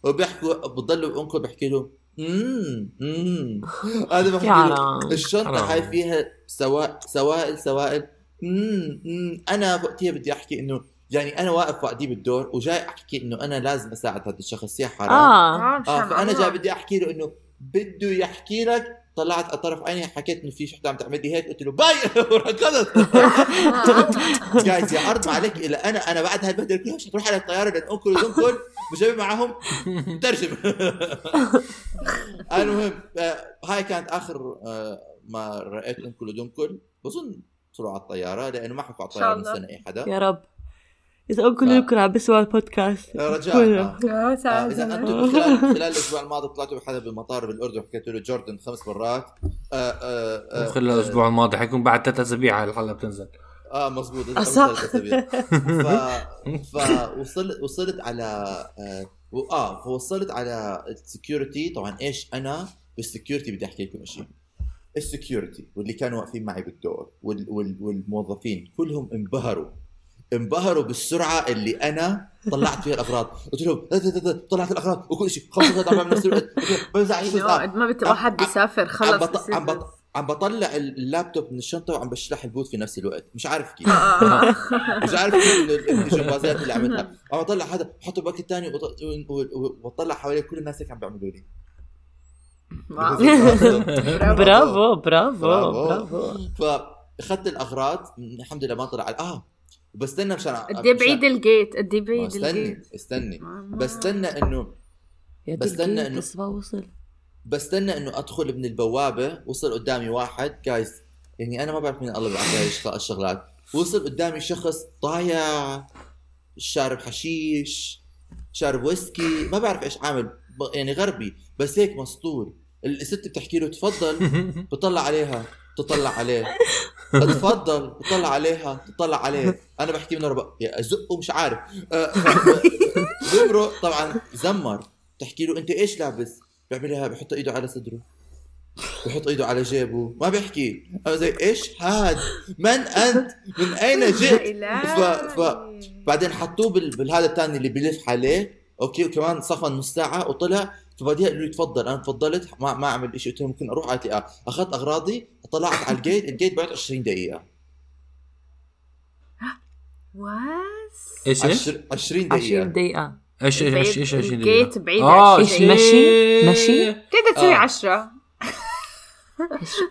Speaker 4: وبيحكوا بضلوا أنكل بحكي له امم امم [laughs] هذا بحكي له الشنطة
Speaker 5: حرام.
Speaker 4: هاي فيها سوا... سوائل سوائل امم أمم. أنا وقتها بدي أحكي إنه يعني أنا واقف وحدي بالدور وجاي أحكي إنه أنا لازم أساعد هذا الشخص يا حرام.
Speaker 2: آه.
Speaker 3: مشان
Speaker 4: آه
Speaker 3: فأنا.
Speaker 4: جاي بدي أحكي له إنه بده يحكي لك طلعت اطرف عيني حكيت إنه في شحطه عم تعمل لي هيك قلت له bye! [laughs] وركضت. [laughs] جايز يا أرض ما عليك. إلا أنا أنا بعد هاي البهدلة كلها مش حتروح على الطيارة لأن أنكل ودنكل [laughs] وجايب معهم مترجم المهم آه، هاي كانت آخر آه، ما رأيت أنكل ودنكل بظن طلعوا على الطيارة لأنه ما حكوا على الطيارة من. سنة أي حدا.
Speaker 2: يا رب. إذا انكل
Speaker 4: آه.
Speaker 2: يمكن عم بسمع البودكاست
Speaker 4: رجاء. آه. آه، إذا أنتم [laughs] خلال خلال الأسبوع الماضي طلعتوا بحدا بالمطار بالأردن وحكيت له Jordan خمس مرات. آه آه آه
Speaker 5: خلال الأسبوع الماضي حيكون بعد ثلاث أسابيع الحلقة بتنزل.
Speaker 4: آه مزبوط
Speaker 2: صح. [laughs]
Speaker 4: ف فوصلت وصلت على آه فوصلت على ال security. طبعا إيش أنا؟ بال security بدي أحكي لكم شيء ال security واللي كانوا واقفين معي بالدور وال وال والموظفين كلهم انبهروا. انبهروا بالسرعة اللي أنا طلعت فيها الأغراض. قلت لهم "لا- لا- لا- طلعت الأغراض وكل شيء خلص [laughs] عم بعمل نفس الوقت بمزح
Speaker 3: ما بت...
Speaker 4: عم-
Speaker 3: واحد بيسافر
Speaker 4: عم,
Speaker 3: خلص
Speaker 4: بط... عم. بط... عم بطلع اللابتوب من الشنطة وعم بشلح البوت في نفس الوقت. مش عارف كيف.
Speaker 3: آه، آه، آه. [laughs]
Speaker 4: مش عارف كيف ال- ال- الجمبازات اللي عملتها. [laughs] عم بطلع هذا بحطه bucket ثاني وبطلع حوالي كل الناس هيك عم بيعملوا لي.
Speaker 2: برافو. برافو
Speaker 4: برافو.
Speaker 2: برافو.
Speaker 4: فأخذت الأغراض الحمد لله ما طلع آه بستنى مشان
Speaker 3: قد إيه بعيد ال gate؟ قد
Speaker 4: إيه
Speaker 3: بعيد
Speaker 4: استني
Speaker 3: ال gate؟
Speaker 4: استني.
Speaker 3: ما-
Speaker 4: بستنى انه
Speaker 2: يا
Speaker 4: بستنى
Speaker 2: ما وصل.
Speaker 4: بستنى إنه أدخل من البوابة وصل قدامي واحد. جايز يعني أنا ما بعرف مين الله بيبعث لي هاي الشغلات. وصل قدامي شخص ضايع شارب حشيش شارب ويسكي. ما بعرف إيش عامل يعني غربي بس هيك مسطول. الست بتحكي له تفضل [laughs] بطلع عليها تطلع عليه. [laughs] تفضل بطلع عليها تطلع عليه. أنا بحكي من ورا يا ازقه مش عارف. آه، بمرق طبعا زمر. تحكي له أنت إيش لابس؟ بيعملها بحط إيده على صدره. بحط إيده على جيبه. ما بيحكي. أنا زي إيش؟ هاد من أنت؟ من أين جئت ف... ف... بعدين حطوه بال... بالهذا الثاني اللي بيلف عليه. okay وكمان صفن نص ساعة وطلع فبعدين قالوا لي تفضل أنا تفضلت ما ما اعمل شيء قلت لهم ممكن أروح قالت لي آه أخذت أغراضي طلعت على ال gate ال gate بعد 20 دقيقة
Speaker 3: واس
Speaker 5: إيش إيش؟
Speaker 4: عشر... 20 دقيقة
Speaker 2: 20 دقيقة
Speaker 5: إيش إيش إيش إيش إيش
Speaker 3: الجيت بعيد
Speaker 5: آه
Speaker 3: 20
Speaker 2: إيش مشي؟ مشي؟
Speaker 3: بتقدر تسوي
Speaker 4: آه.
Speaker 3: 10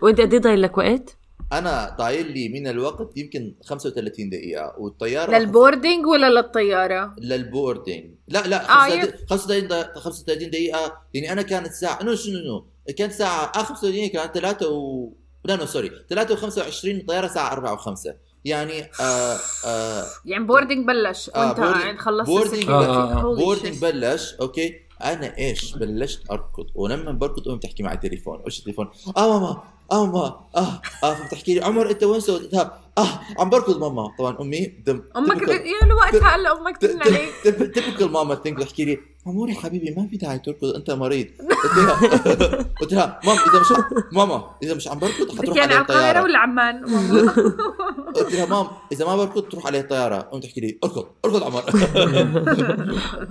Speaker 2: وأنت قد ضايل لك وقت؟
Speaker 4: أنا ضايل لي من الوقت يمكن 35 دقيقة. والطيارة
Speaker 3: لل boarding ولا للطيارة؟
Speaker 4: لل boarding. لا لا
Speaker 3: آه،
Speaker 4: 35 35 دقيقة 35 دقيقة. يعني أنا كانت ساعة no شنو no كانت ساعة آه 35 دقيقة كانت 3 و لا no sorry 3 و25 الطيارة ساعة 4 و5 يعني آه آه
Speaker 3: يعني boarding بلش.
Speaker 4: آه،
Speaker 3: وأنت
Speaker 4: boarding-
Speaker 3: يعني خلصت boarding.
Speaker 5: آه، آه، آه.
Speaker 4: boarding
Speaker 3: shit.
Speaker 4: بلش okay. أنا إيش بلشت أركض. ولما بركض امي بتحكي معي تليفون إيش التليفون؟ آه ماما. ماما آه آه فبتحكي لي. عمر أنت وين سويت؟ آه عم بركض ماما. طبعا أمي دم أمك
Speaker 3: يا وقتها هلا أمك ترن عليك
Speaker 4: تبكل ماما ثينك بتحكي لي عمور يا حبيبي ما في داعي تركض أنت مريض. قلت لها [laughs] قلت لها مام إذا مش ماما إذا مش عم بركض حتروح
Speaker 3: يعني على القاهره
Speaker 4: الطياره
Speaker 3: ولا عمان؟ [laughs] [laughs]
Speaker 4: قلت لها مام إذا ما بركض تروح علي الطياره قمت تحكي لي أركض أركض عمر.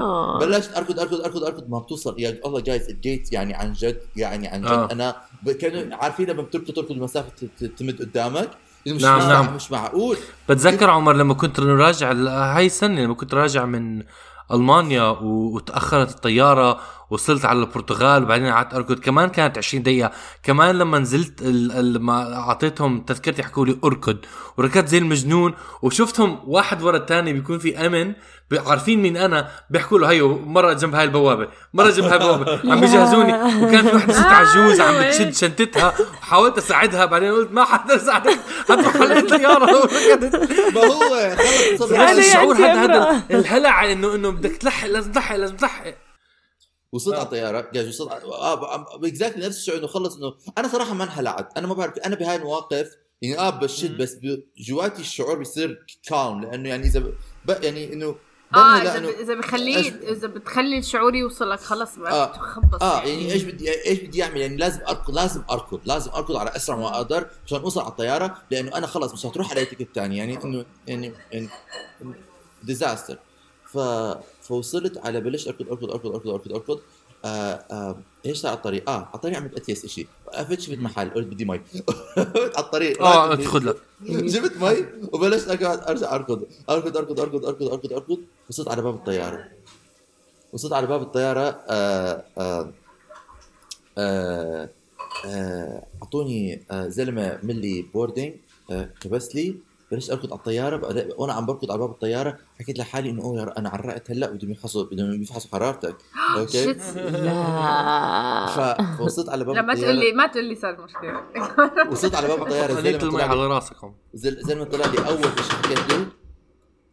Speaker 2: آه.
Speaker 4: بلشت أركض أركض أركض أركض ما بتوصل. يا الله جايز الجيت يعني عن جد يعني عن جد.
Speaker 5: آه.
Speaker 4: أنا كانوا عارفين لما بتركض تركض المسافة ت- ت- تمد قدامك. مش
Speaker 5: نعم،
Speaker 4: مش
Speaker 5: نعم.
Speaker 4: مش معقول
Speaker 5: بتذكر عمر لما كنت راجع هاي السنة لما كنت راجع من ألمانيا وتأخرت الطيارة وصلت على البرتغال وبعدين قعدت أركض. كمان كانت 20 دقيقة. كمان لما نزلت ال- ال- لما أعطيتهم تذكرتي حكوا لي أركض. وركضت زي المجنون. وشفتهم واحد ورا الثاني بيكون في أمن. عارفين مين أنا؟ بيحكوا له هيو مرة جنب هاي البوابة. مرة جنب هاي البوابة. [laughs] عم بيجهزوني. وكان في وحده ست عجوز [laughs] عم بتشد شنطتها. وحاولت أساعدها. بعدين قلت ما حدا ساعدك حتروح على الطياره وركضت
Speaker 4: ما هو خلص
Speaker 5: الشعور هذا هذا. الهلع انه إنه بدك تلحق لازم تلحق لازم تلحق.
Speaker 4: وصلت
Speaker 5: آه.
Speaker 4: على الطياره جاي وصلت exactly نفس الشعور إنه خلص إنه أنا صراحة ما انهلعت أنا ما بعرف أنا بهاي المواقف يعني آه بشد. بس جواتي الشعور بيصير calm لأنه يعني إذا ب... يعني إنه
Speaker 3: آه
Speaker 4: إذا
Speaker 3: إذا بخليه إذا بتخلي الشعور يوصلك خلص بقى
Speaker 4: آه
Speaker 3: تخبص
Speaker 4: آه
Speaker 3: يعني.
Speaker 4: يعني إيش بدي إيش بدي يعمل يعني لازم أركض لازم أركض لازم أركض على أسرع ما أقدر عشان أوصل على الطيارة لأنه أنا خلص مش هتروح على ticket ثاني يعني إنه يعني disaster ف فوصلت على بلشت أركض أركض أركض أركض أركض أركض. آه آه إيش على الطريق؟ آه على الطريق عملت اتيس شيء وقفت شفت محل قلت بدي مي. [laughs] على الطريق آه
Speaker 5: تاخذ لك
Speaker 4: جبت مي؟ وبلشت أقعد أرجع أركض. أركض أركض أركض أركض أركض أركض. وصلت على باب الطيارة. وصلت على باب الطيارة آه آه آه آه، أعطوني آه زلمة ملي boarding آه كبس لي. بلشت اركض على الطيارة وأنا عم بركض على باب الطيارة حكيت لحالي إنه oh أنا عرقت هلأ بدهم يفحصوا بدهم يفحصوا حرارتك. [gasps] okay؟
Speaker 3: shit.
Speaker 2: لا.
Speaker 4: فوصلت على باب
Speaker 3: لا ما تقول
Speaker 4: الطيارة.
Speaker 3: لي ما تقول لي صار مشكلة. [laughs]
Speaker 4: وصلت على باب الطيارة
Speaker 5: خليت المي
Speaker 4: طلع
Speaker 5: على راسكم
Speaker 4: زل- زلمه طلع لي أول شيء حكيت له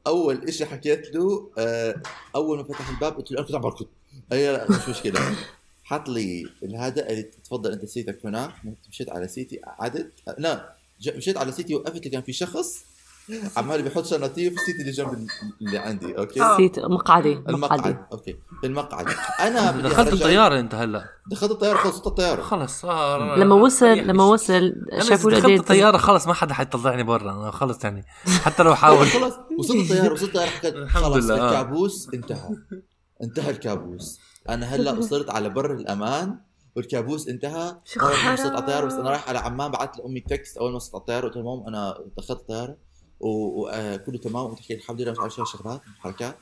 Speaker 4: أول شيء حكيت له آه، أول ما فتح الباب قلت له كنت عم بركض. هي لا مش مشكلة. حط لي هذا قال لي تفضل أنت seat ك هناك مشيت على seat ي قعدت لا ج- مشيت على seat ي وقفت كان في شخص عمال بيحط شنطيه في ال seat اللي جنب اللي عندي okay؟
Speaker 3: آه.
Speaker 2: seat مقعدي مقعدي.
Speaker 4: المقعد okay في المقعد. أنا
Speaker 5: دخلت الطيارة أنت هلا.
Speaker 4: دخلت الطيارة خلصت الطيارة.
Speaker 5: خلص آه
Speaker 2: لما وصل
Speaker 5: ريح
Speaker 2: لما وصل شافوا
Speaker 5: دخلت الطيارة خلص ما حدا حيطلعني برا أنا خلص يعني. حتى لو حاول.
Speaker 4: خلص وصلت الطيارة وصلت الطيارة حكيت خلص
Speaker 5: آه.
Speaker 4: الكابوس انتهى. انتهى الكابوس. أنا هلأ وصلت على بر الأمان والكابوس انتهى.
Speaker 3: شو
Speaker 4: أول ما. وصلت على الطيارة بس أنا رايح على عمان بعثت لأمي text أول ما وصلت على الطيارة قلت لها ماما أنا دخلت الطيارة؟ وكله تمام. وتحكي الحمد لله مش عارف شو شغلات حركات.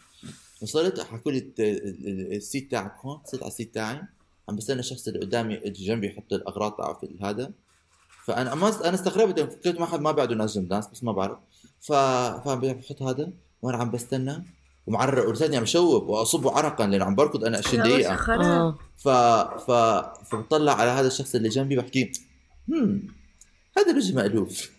Speaker 4: وصلت حكوا لي الت- ال- ال- ال seat تاعك هون صرت على ال seat تاعي. عم بستنى الشخص اللي قدامي اللي جنبي يحط الأغراض تاعه في هذا. فأنا ما أنا استغربت يعني فكرت ما حد ما بعده ناس جنب ناس بس ما بعرف. ف فعم بحط هذا وأنا عم بستنى. ومعرق ولساتني عم شوب وأصب عرقا لأنه عم بركض أنا 20
Speaker 3: دقيقة.
Speaker 2: آه.
Speaker 4: ف ف فبطلع على هذا الشخص اللي جنبي بحكي هم هذا بيجي مألوف.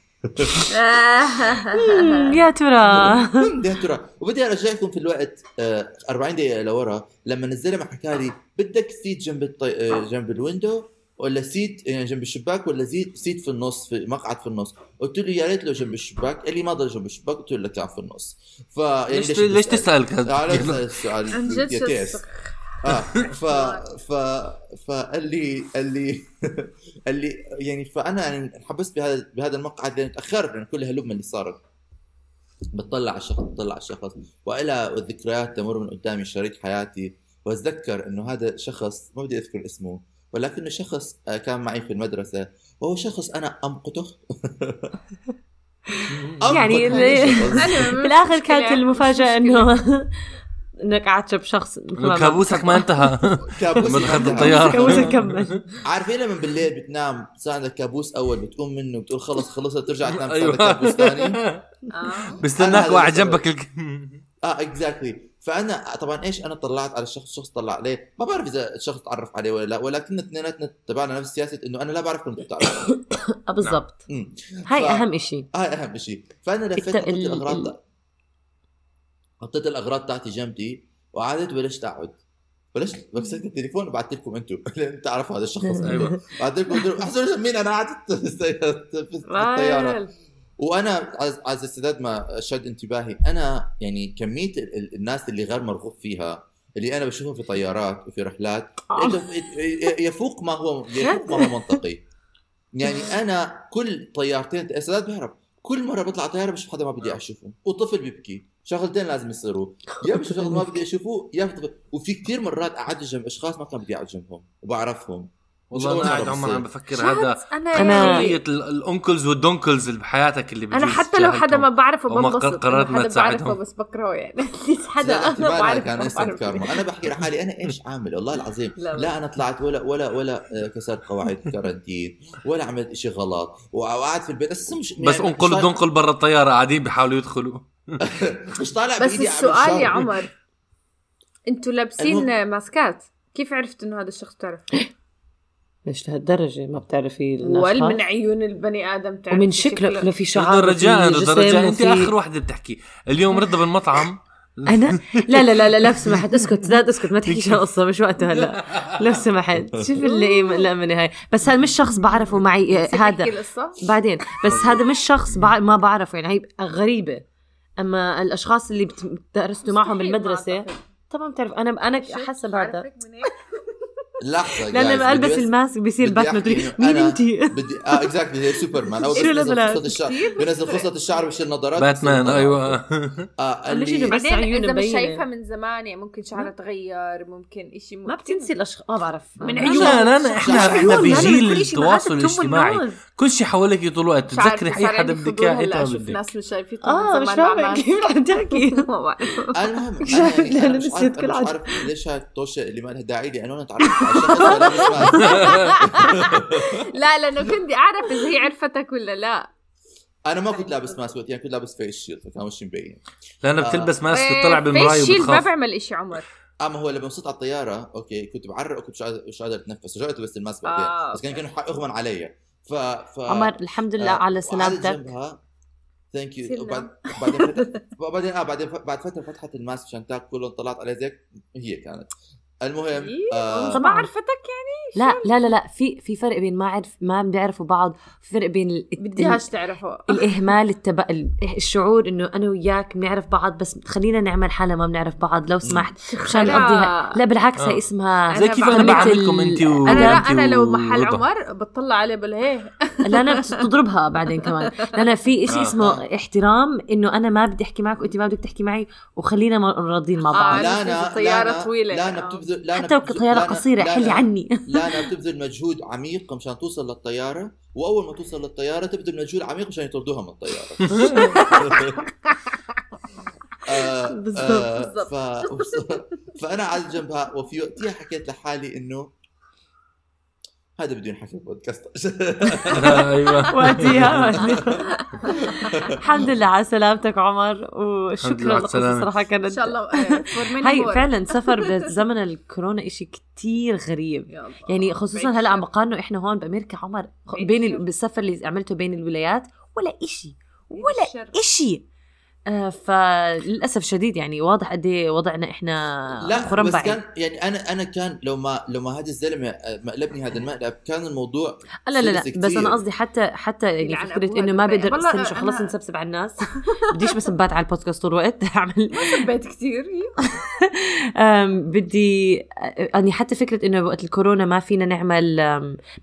Speaker 2: يا ترى.
Speaker 4: هم يا ترى. وبدي ارجعكم في الوقت آه، 40 دقيقة لورا لما الزلمه حكى لي بدك seat جنب الطي... آه، جنب ال window ولا seat يعني جنب الشباك ولا seat seat في النص في مقعد في النص. قلت له يا ريت لو جنب الشباك. قال لي ما ضل جنب الشباك. قلت له لا كان في النص. ف يعني
Speaker 5: ليش ليش تسأل؟ كذا؟
Speaker 4: آه،
Speaker 3: عن جد
Speaker 4: آه [laughs] ف ف فقال لي قال لي قال [laughs] لي يعني فأنا يعني انحبست بهذا بهذا المقعد لأن تأخرت لأن كل هاللبنه اللي صارت. بتطلع على الشخص بتطلع على الشخص وإلى الذكريات تمر من قدامي شريط حياتي. وأتذكر إنه هذا شخص ما بدي أذكر اسمه ولكنه شخص آه، كان معي في المدرسة. وهو شخص أنا أمقته. [laughs]
Speaker 2: يعني
Speaker 3: بالآخر
Speaker 2: كانت
Speaker 3: مش المفاجأة.
Speaker 2: إنه إنك قعدت بشخص
Speaker 5: إنه كابوسك ما انتهى. [laughs]
Speaker 4: كابوس
Speaker 5: لما دخلت
Speaker 4: انتهى.
Speaker 5: الطيارة.
Speaker 2: كابوسك كمل. [laughs]
Speaker 4: عارفين لما بالليل بتنام صار عندك كابوس أول بتقوم منه بتقول خلص خلصت ترجع تنام صار عندك كابوس ثاني؟ [laughs]
Speaker 3: آه.
Speaker 5: بستناك واحد جنبك.
Speaker 4: آه اكزاكتلي فأنا طبعا إيش أنا طلعت على الشخص الشخص طلع عليه. ما بعرف إذا الشخص تعرف عليه ولا لا ولكن اثنيناتنا تبعنا نفس سياسة إنه أنا لا بعرف كنت بتعرف. [coughs]
Speaker 2: آه، بالضبط.
Speaker 4: أمم.
Speaker 2: هاي أهم إشي.
Speaker 4: هاي أهم شيء فأنا لفيت الأغراض
Speaker 2: ال-
Speaker 4: حطيت الأغراض تاعتي جنبي وقعدت بلشت أقعد. بلشت مسكت التليفون وبعثت لكم أنتم. [laughs] لأن تعرفوا هذا الشخص. [laughs]
Speaker 5: أيوة.
Speaker 4: بعثت لكم قلت لهم [laughs] احسن مين أنا؟ قعدت في
Speaker 3: الطيارة.
Speaker 4: وأنا عز, السداد ما شد انتباهي أنا يعني كمية ال- ال- الناس اللي غير مرغوب فيها اللي أنا بشوفها في طيارات وفي رحلات
Speaker 2: آه.
Speaker 4: يفوق ما هو يفوق ما هو منطقي. يعني أنا كل طيارتين السداد بيهرب. كل مرة بطلع طيارة بشوف حدا ما بدي أشوفه. وطفل بيبكي. شغلتين لازم يصيروا. يا بشوف شغله ما بدي اشوفه يا وفي كثير مرات قعدت جنب أشخاص ما كان بدي اقعد جنبهم وبعرفهم.
Speaker 5: والله أنا قاعد عمر عم بفكر هذا.
Speaker 2: أنا
Speaker 5: ال- الانكلز والدونكلز اللي بحياتك اللي أنا
Speaker 3: حتى لو حدا ما بعرفه بنبسط
Speaker 5: قررت ما تساعدهم.
Speaker 3: بعرفه بس بكرهه يعني. [laughs] حدا
Speaker 4: لا أنا
Speaker 3: بعرفه
Speaker 4: كان
Speaker 3: ما
Speaker 4: انستنت
Speaker 3: بعرفه.
Speaker 4: كارما أنا بحكي لحالي أنا إيش عامل؟ والله العظيم.
Speaker 3: لا،
Speaker 4: لا. أنا طلعت ولا ولا ولا آه، كسرت قواعد [laughs] كارنتين ولا عملت إشي غلط. وقعدت في البيت بس مش
Speaker 5: بس
Speaker 4: يعني
Speaker 5: انقل
Speaker 4: مش
Speaker 5: ودنقل برا الطيارة قاعدين بيحاولوا يدخلوا. [laughs]
Speaker 4: مش طالع
Speaker 3: بس السؤال. يا عمر. أنتوا لابسين
Speaker 4: المهم-
Speaker 3: ماسكات. كيف عرفت إنه هذا الشخص بتعرف
Speaker 2: ليش لهالدرجة؟ ما بتعرفي
Speaker 3: وال من
Speaker 2: الاشخاص
Speaker 3: عيون البني آدم تعرف
Speaker 2: ومن شكله. لو في شعر
Speaker 5: رجاء رجاء أنت
Speaker 2: وفي-
Speaker 5: آخر وحدة بتحكي. اليوم رضا بالمطعم. [laughs]
Speaker 2: أنا؟ لا لا لا لا لو سمحت اسكت لا اسكت. ما تحكيش هالقصه مش وقته هلا لو سمحت شوف اللي لا من هاي بس هذا مش شخص بعرفه معي.
Speaker 3: تحكي
Speaker 2: هذا؟ بعدين. بس هذا مش شخص بع... ما بعرفه. يعني هي غريبة. أما الأشخاص اللي درستوا معهم
Speaker 3: بالمدرسة.
Speaker 2: طبعا بتعرف أنا أنا؟
Speaker 3: حاسة منين؟
Speaker 2: لحظة
Speaker 4: لأن
Speaker 2: لما البس الماسك بيصير باتمان مين انت؟
Speaker 4: بدي آه اكزاكتلي زي سوبرمان اول بس
Speaker 2: الأبلة؟
Speaker 4: خصلة الشعر.
Speaker 3: بتفرق.
Speaker 4: خصلة الشعر بيشيل نظارات
Speaker 5: باتمان
Speaker 4: أيوه.
Speaker 2: آه شيء إنه
Speaker 4: اللي
Speaker 2: بس عيونة
Speaker 3: إذا مش. شايفها من زمان يعني ممكن شعرها تغير ممكن إشي
Speaker 2: ما بتنسي الأشخاص ما بعرف.
Speaker 3: من
Speaker 2: عيون.
Speaker 5: انا إحنا
Speaker 4: إحنا.
Speaker 5: بجيل
Speaker 2: شيء
Speaker 5: التواصل الاجتماعي. كل شيء حواليك طول الوقت. تتذكري اي حدا بدك اياه بدك.
Speaker 3: ناس مش شايفين
Speaker 2: آه مش فاهمة كيف عم تحكي. [laughs]
Speaker 4: المهم [laughs]
Speaker 2: أنا
Speaker 4: مش
Speaker 2: نسيت
Speaker 4: عارف ليش هاي الطوشه اللي ما لها داعي لي أنا تعرفت
Speaker 3: لا لأنه كنت أعرف إذا هي عرفتك ولا لا.
Speaker 4: أنا ما كنت لابس mask وقتها كنت لابس face shield فكان وشي مبين.
Speaker 5: لانها
Speaker 4: آه.
Speaker 5: بتلبس
Speaker 3: mask
Speaker 5: وتطلع بالمرايه
Speaker 3: face shield ما بعمل إشي عمر.
Speaker 4: أما هو لما وصلت على الطيارة okay كنت بعرق وكنت مش قادر أتنفس رجعت بس ال mask بعدين.
Speaker 3: آه،
Speaker 4: بس كان. كانوا اغمى علي. ف ف
Speaker 2: عمر الحمد لله
Speaker 4: آه،
Speaker 2: على سلامتك.
Speaker 4: thank
Speaker 3: you.
Speaker 4: وبعد بعدين فتحت [laughs] بعدين آه بعدين ف- بعد فترة فتحت ال mask عشان تاكل طلعت عليه زيك هي كانت. المهم
Speaker 3: إيه،
Speaker 4: آه
Speaker 3: طب ما عرفتك يعني
Speaker 2: لا لا لا لا في في فرق بين ما عرف ما بيعرفوا بعض في فرق بين ال-
Speaker 3: بديهاش تعرفه [laughs]
Speaker 2: الإهمال التب... ال- الشعور إنه أنا وياك بنعرف بعض بس خلينا نعمل حالنا ما بنعرف بعض لو سمحت مشان
Speaker 3: لا.
Speaker 2: نقضيها لا بالعكس
Speaker 5: آه.
Speaker 2: هي اسمها
Speaker 5: زي
Speaker 3: أنا
Speaker 5: كيف أنا
Speaker 3: بعمل
Speaker 5: بعاملكم
Speaker 2: ال-
Speaker 5: أنت و
Speaker 3: أنا لا أنا لو محل. عمر بطلع عليه بقول
Speaker 2: لا أنا بتضربها بعدين كمان لأن في إشي
Speaker 5: آه.
Speaker 2: اسمه احترام إنه أنا ما بدي أحكي معك وانت ما بدك تحكي معي وخلينا راضيين مع
Speaker 3: آه،
Speaker 2: بعض
Speaker 3: أنا
Speaker 4: لانا لانا-
Speaker 3: طويلة.
Speaker 4: لانا
Speaker 3: آه.
Speaker 4: بتبذل لانا
Speaker 2: حتى لو طيارة
Speaker 4: قصيرة
Speaker 2: حلي عني
Speaker 4: لانا بتبذل مجهود عميق مشان توصل للطيارة وأول ما توصل للطيارة تبذل مجهود عميق مشان يطردوها من الطيارة [laughs] آه،
Speaker 2: بالضبط،
Speaker 4: آه،
Speaker 3: بالضبط.
Speaker 4: ف... [laughs] فأنا على جنبها وفي وقتها حكيت لحالي إنه هذا بدون حكي بودكاست
Speaker 2: أيوه [laughs] الحمد لله على سلامتك عمر وشكرا
Speaker 5: السلامة.
Speaker 2: صراحة
Speaker 3: إن
Speaker 2: كانت
Speaker 3: شاء الله آه،
Speaker 2: هاي
Speaker 3: more.
Speaker 2: فعلا سفر [laughs] بزمن الكورونا إشي كتير غريب. يعني خصوصا هلأ عم. بقارنه إحنا هون بأمريكا عمر بين
Speaker 3: شر.
Speaker 2: ال- بالسفر اللي عملته بين الولايات ولا إشي ولا. إشي آه فللأسف شديد يعني واضح قد إيه وضعنا إحنا
Speaker 4: لا بس كان يعني أنا أنا كان لو ما لو ما هذا الزلمة آه، مقلبني هذا المقلب كان الموضوع
Speaker 2: لا لا لا
Speaker 4: سلس
Speaker 2: بس أنا
Speaker 4: كتير.
Speaker 2: قصدي حتى حتى يعني
Speaker 3: يلعن فكرة
Speaker 2: إنه ما. بقدر استنى شو خلص نسبسب على الناس بديش بس نبات على البودكاست طول الوقت [laughs] اعمل
Speaker 3: حبيت كثير [laughs]
Speaker 2: أم، بدي يعني حتى فكرة إنه وقت الكورونا ما فينا نعمل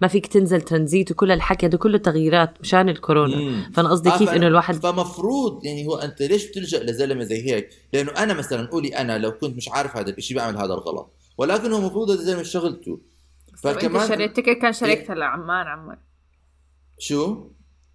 Speaker 2: ما فيك تنزل ترانزيت وكل الحكي هذا كله تغييرات مشان الكورونا. فأنا قصدي
Speaker 4: آه،
Speaker 2: كيف إنه الواحد
Speaker 4: فمفروض يعني هو أنت ليش بتلجأ لزلمة زي هيك؟ لأنه أنا مثلا قولي أنا لو كنت مش عارف هذا الشيء بعمل هذا الغلط. ولكن هو المفروض هذا الزلمه شغلته
Speaker 3: فكمان
Speaker 4: فكمان
Speaker 3: شريت ticket كان شريتها لعمان عمر؟
Speaker 4: شو؟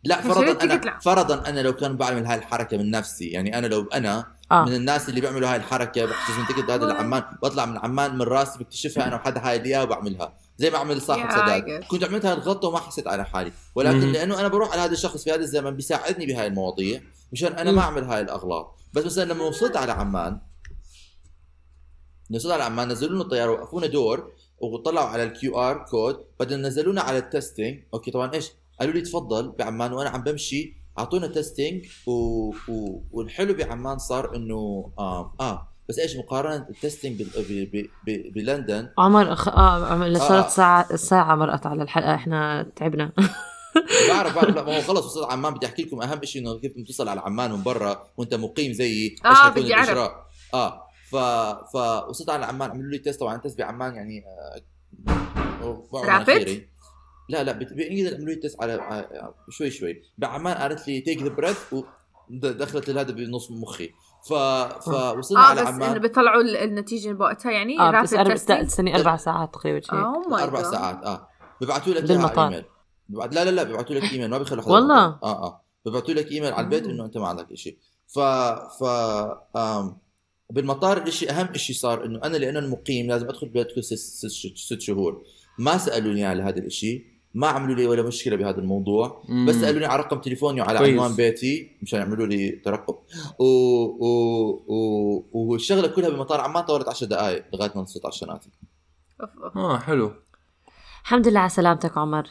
Speaker 4: لا فرضا أنا
Speaker 3: لع-
Speaker 4: فرضا أنا لو كان بعمل هاي الحركة من نفسي يعني أنا لو أنا
Speaker 2: آه.
Speaker 4: من الناس اللي بيعملوا هاي الحركة بحجز من ticket هذا لعمان بطلع من عمان من راسي بكتشفها أنا وحدا هاي لي اياها وبعملها. زي ما عمل صاحب
Speaker 3: يا
Speaker 4: سداد. كنت عملت هاي الغلطة وما حسيت على حالي ولكن
Speaker 5: مم.
Speaker 4: لأنه أنا بروح على هذا الشخص في هذا الزمن بيساعدني بهاي المواضيع مشان أنا
Speaker 2: مم.
Speaker 4: ما أعمل هاي الأغلاط بس مثلا لما وصلت على عمان وصلت على عمان نزلوا لنا الطيارة وقفونا دور وطلعوا على ال QR code بعدين نزلونا على ال testing okay طبعا إيش قالوا لي تفضل بعمان وأنا عم بمشي أعطونا testing و... و... والحلو بعمان صار إنه آه, آه بس إيش مقارنة ال testing. بلندن
Speaker 2: عمر أخ... آه عمر
Speaker 4: آه.
Speaker 2: صارت ساعه ساعه مرقت على الحلقة إحنا تعبنا [laughs]
Speaker 4: بعرف بعرف لا ما هو خلص وصلت عمان بدي أحكي لكم أهم شيء إنه كيف بتصل على عمان من برا وأنت مقيم زيي
Speaker 3: آه،
Speaker 4: حيكون
Speaker 3: بدي.
Speaker 4: الإجراء آه ف فوصلت على عمان عملوا لي test طبعا test بعمان يعني آه؟ مناخيري. لا لا بانجليزي عملوا لي test على على- شوي شوي بعمان قالت لي take the breath ودخلت هذا بنص مخي ف فوصلنا
Speaker 3: آه.
Speaker 4: على
Speaker 3: بس إنه
Speaker 4: عمان
Speaker 3: بيطلعوا ال- النتيجة بوقتها يعني
Speaker 2: آه بس
Speaker 3: testing؟
Speaker 2: تستني أربع ساعات تقريبا شيء
Speaker 3: Oh my أربع.
Speaker 4: ساعات آه. ببعثوا لك إيميل. ببعت لا لا لا ببعثوا لك إيميل ما بيخلوا حدا
Speaker 2: والله؟
Speaker 4: آه آه. ببعثوا لك إيميل على البيت إنه أنت ما عندك شيء ف ف آم بالمطار الشيء أهم شيء صار إنه أنا لأنه المقيم لازم أدخل بيتكم ست, ست, ست شهور. ما سألوني على هذا الشيء ما عملوا لي ولا مشكلة بهذا الموضوع بس سالوني على رقم تليفوني وعلى
Speaker 5: كويس.
Speaker 4: عنوان بيتي مشان يعملوا لي ترقب و... و... و... والشغلة كلها بمطار عمان طولت 10 دقائق لغاية ما وصلت على الشناتي.
Speaker 5: آه حلو
Speaker 2: الحمد لله على سلامتك عمر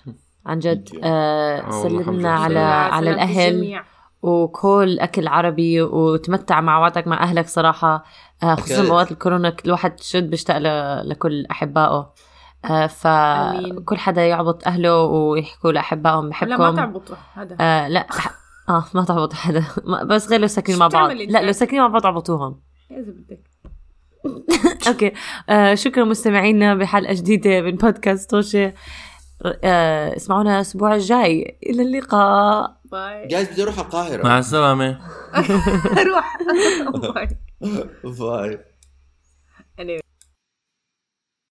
Speaker 2: عن جد. آه سلمنا. على على
Speaker 3: الأهل.
Speaker 2: وكل أكل عربي وتمتع مع وقتك مع أهلك صراحة آه خصوصا. اوقات الكورونا الواحد شد بيشتاق ل- لكل
Speaker 3: أحبائه.
Speaker 2: فكل حدا يعبط أهله ويحكوا لأحبائهم
Speaker 3: لا ما
Speaker 2: بحبكم.
Speaker 3: تعبطوا هذا
Speaker 2: آه لا آه ما تعبط حدا. بس غير لو ساكنين مع بعض؟ لا لو ساكنين مع بعض عبطوهم.
Speaker 3: إذا بدك. [laughs]
Speaker 2: أوكي. آه شكرا مستمعينا بحلقة جديدة من بودكاست طوشة. آه اسمعونا الأسبوع الجاي. إلى اللقاء.
Speaker 3: bye.
Speaker 4: جايز بدي أروح على القاهرة.
Speaker 5: مع السلامة. [laughs]
Speaker 3: روح. [laughs] bye.
Speaker 4: bye.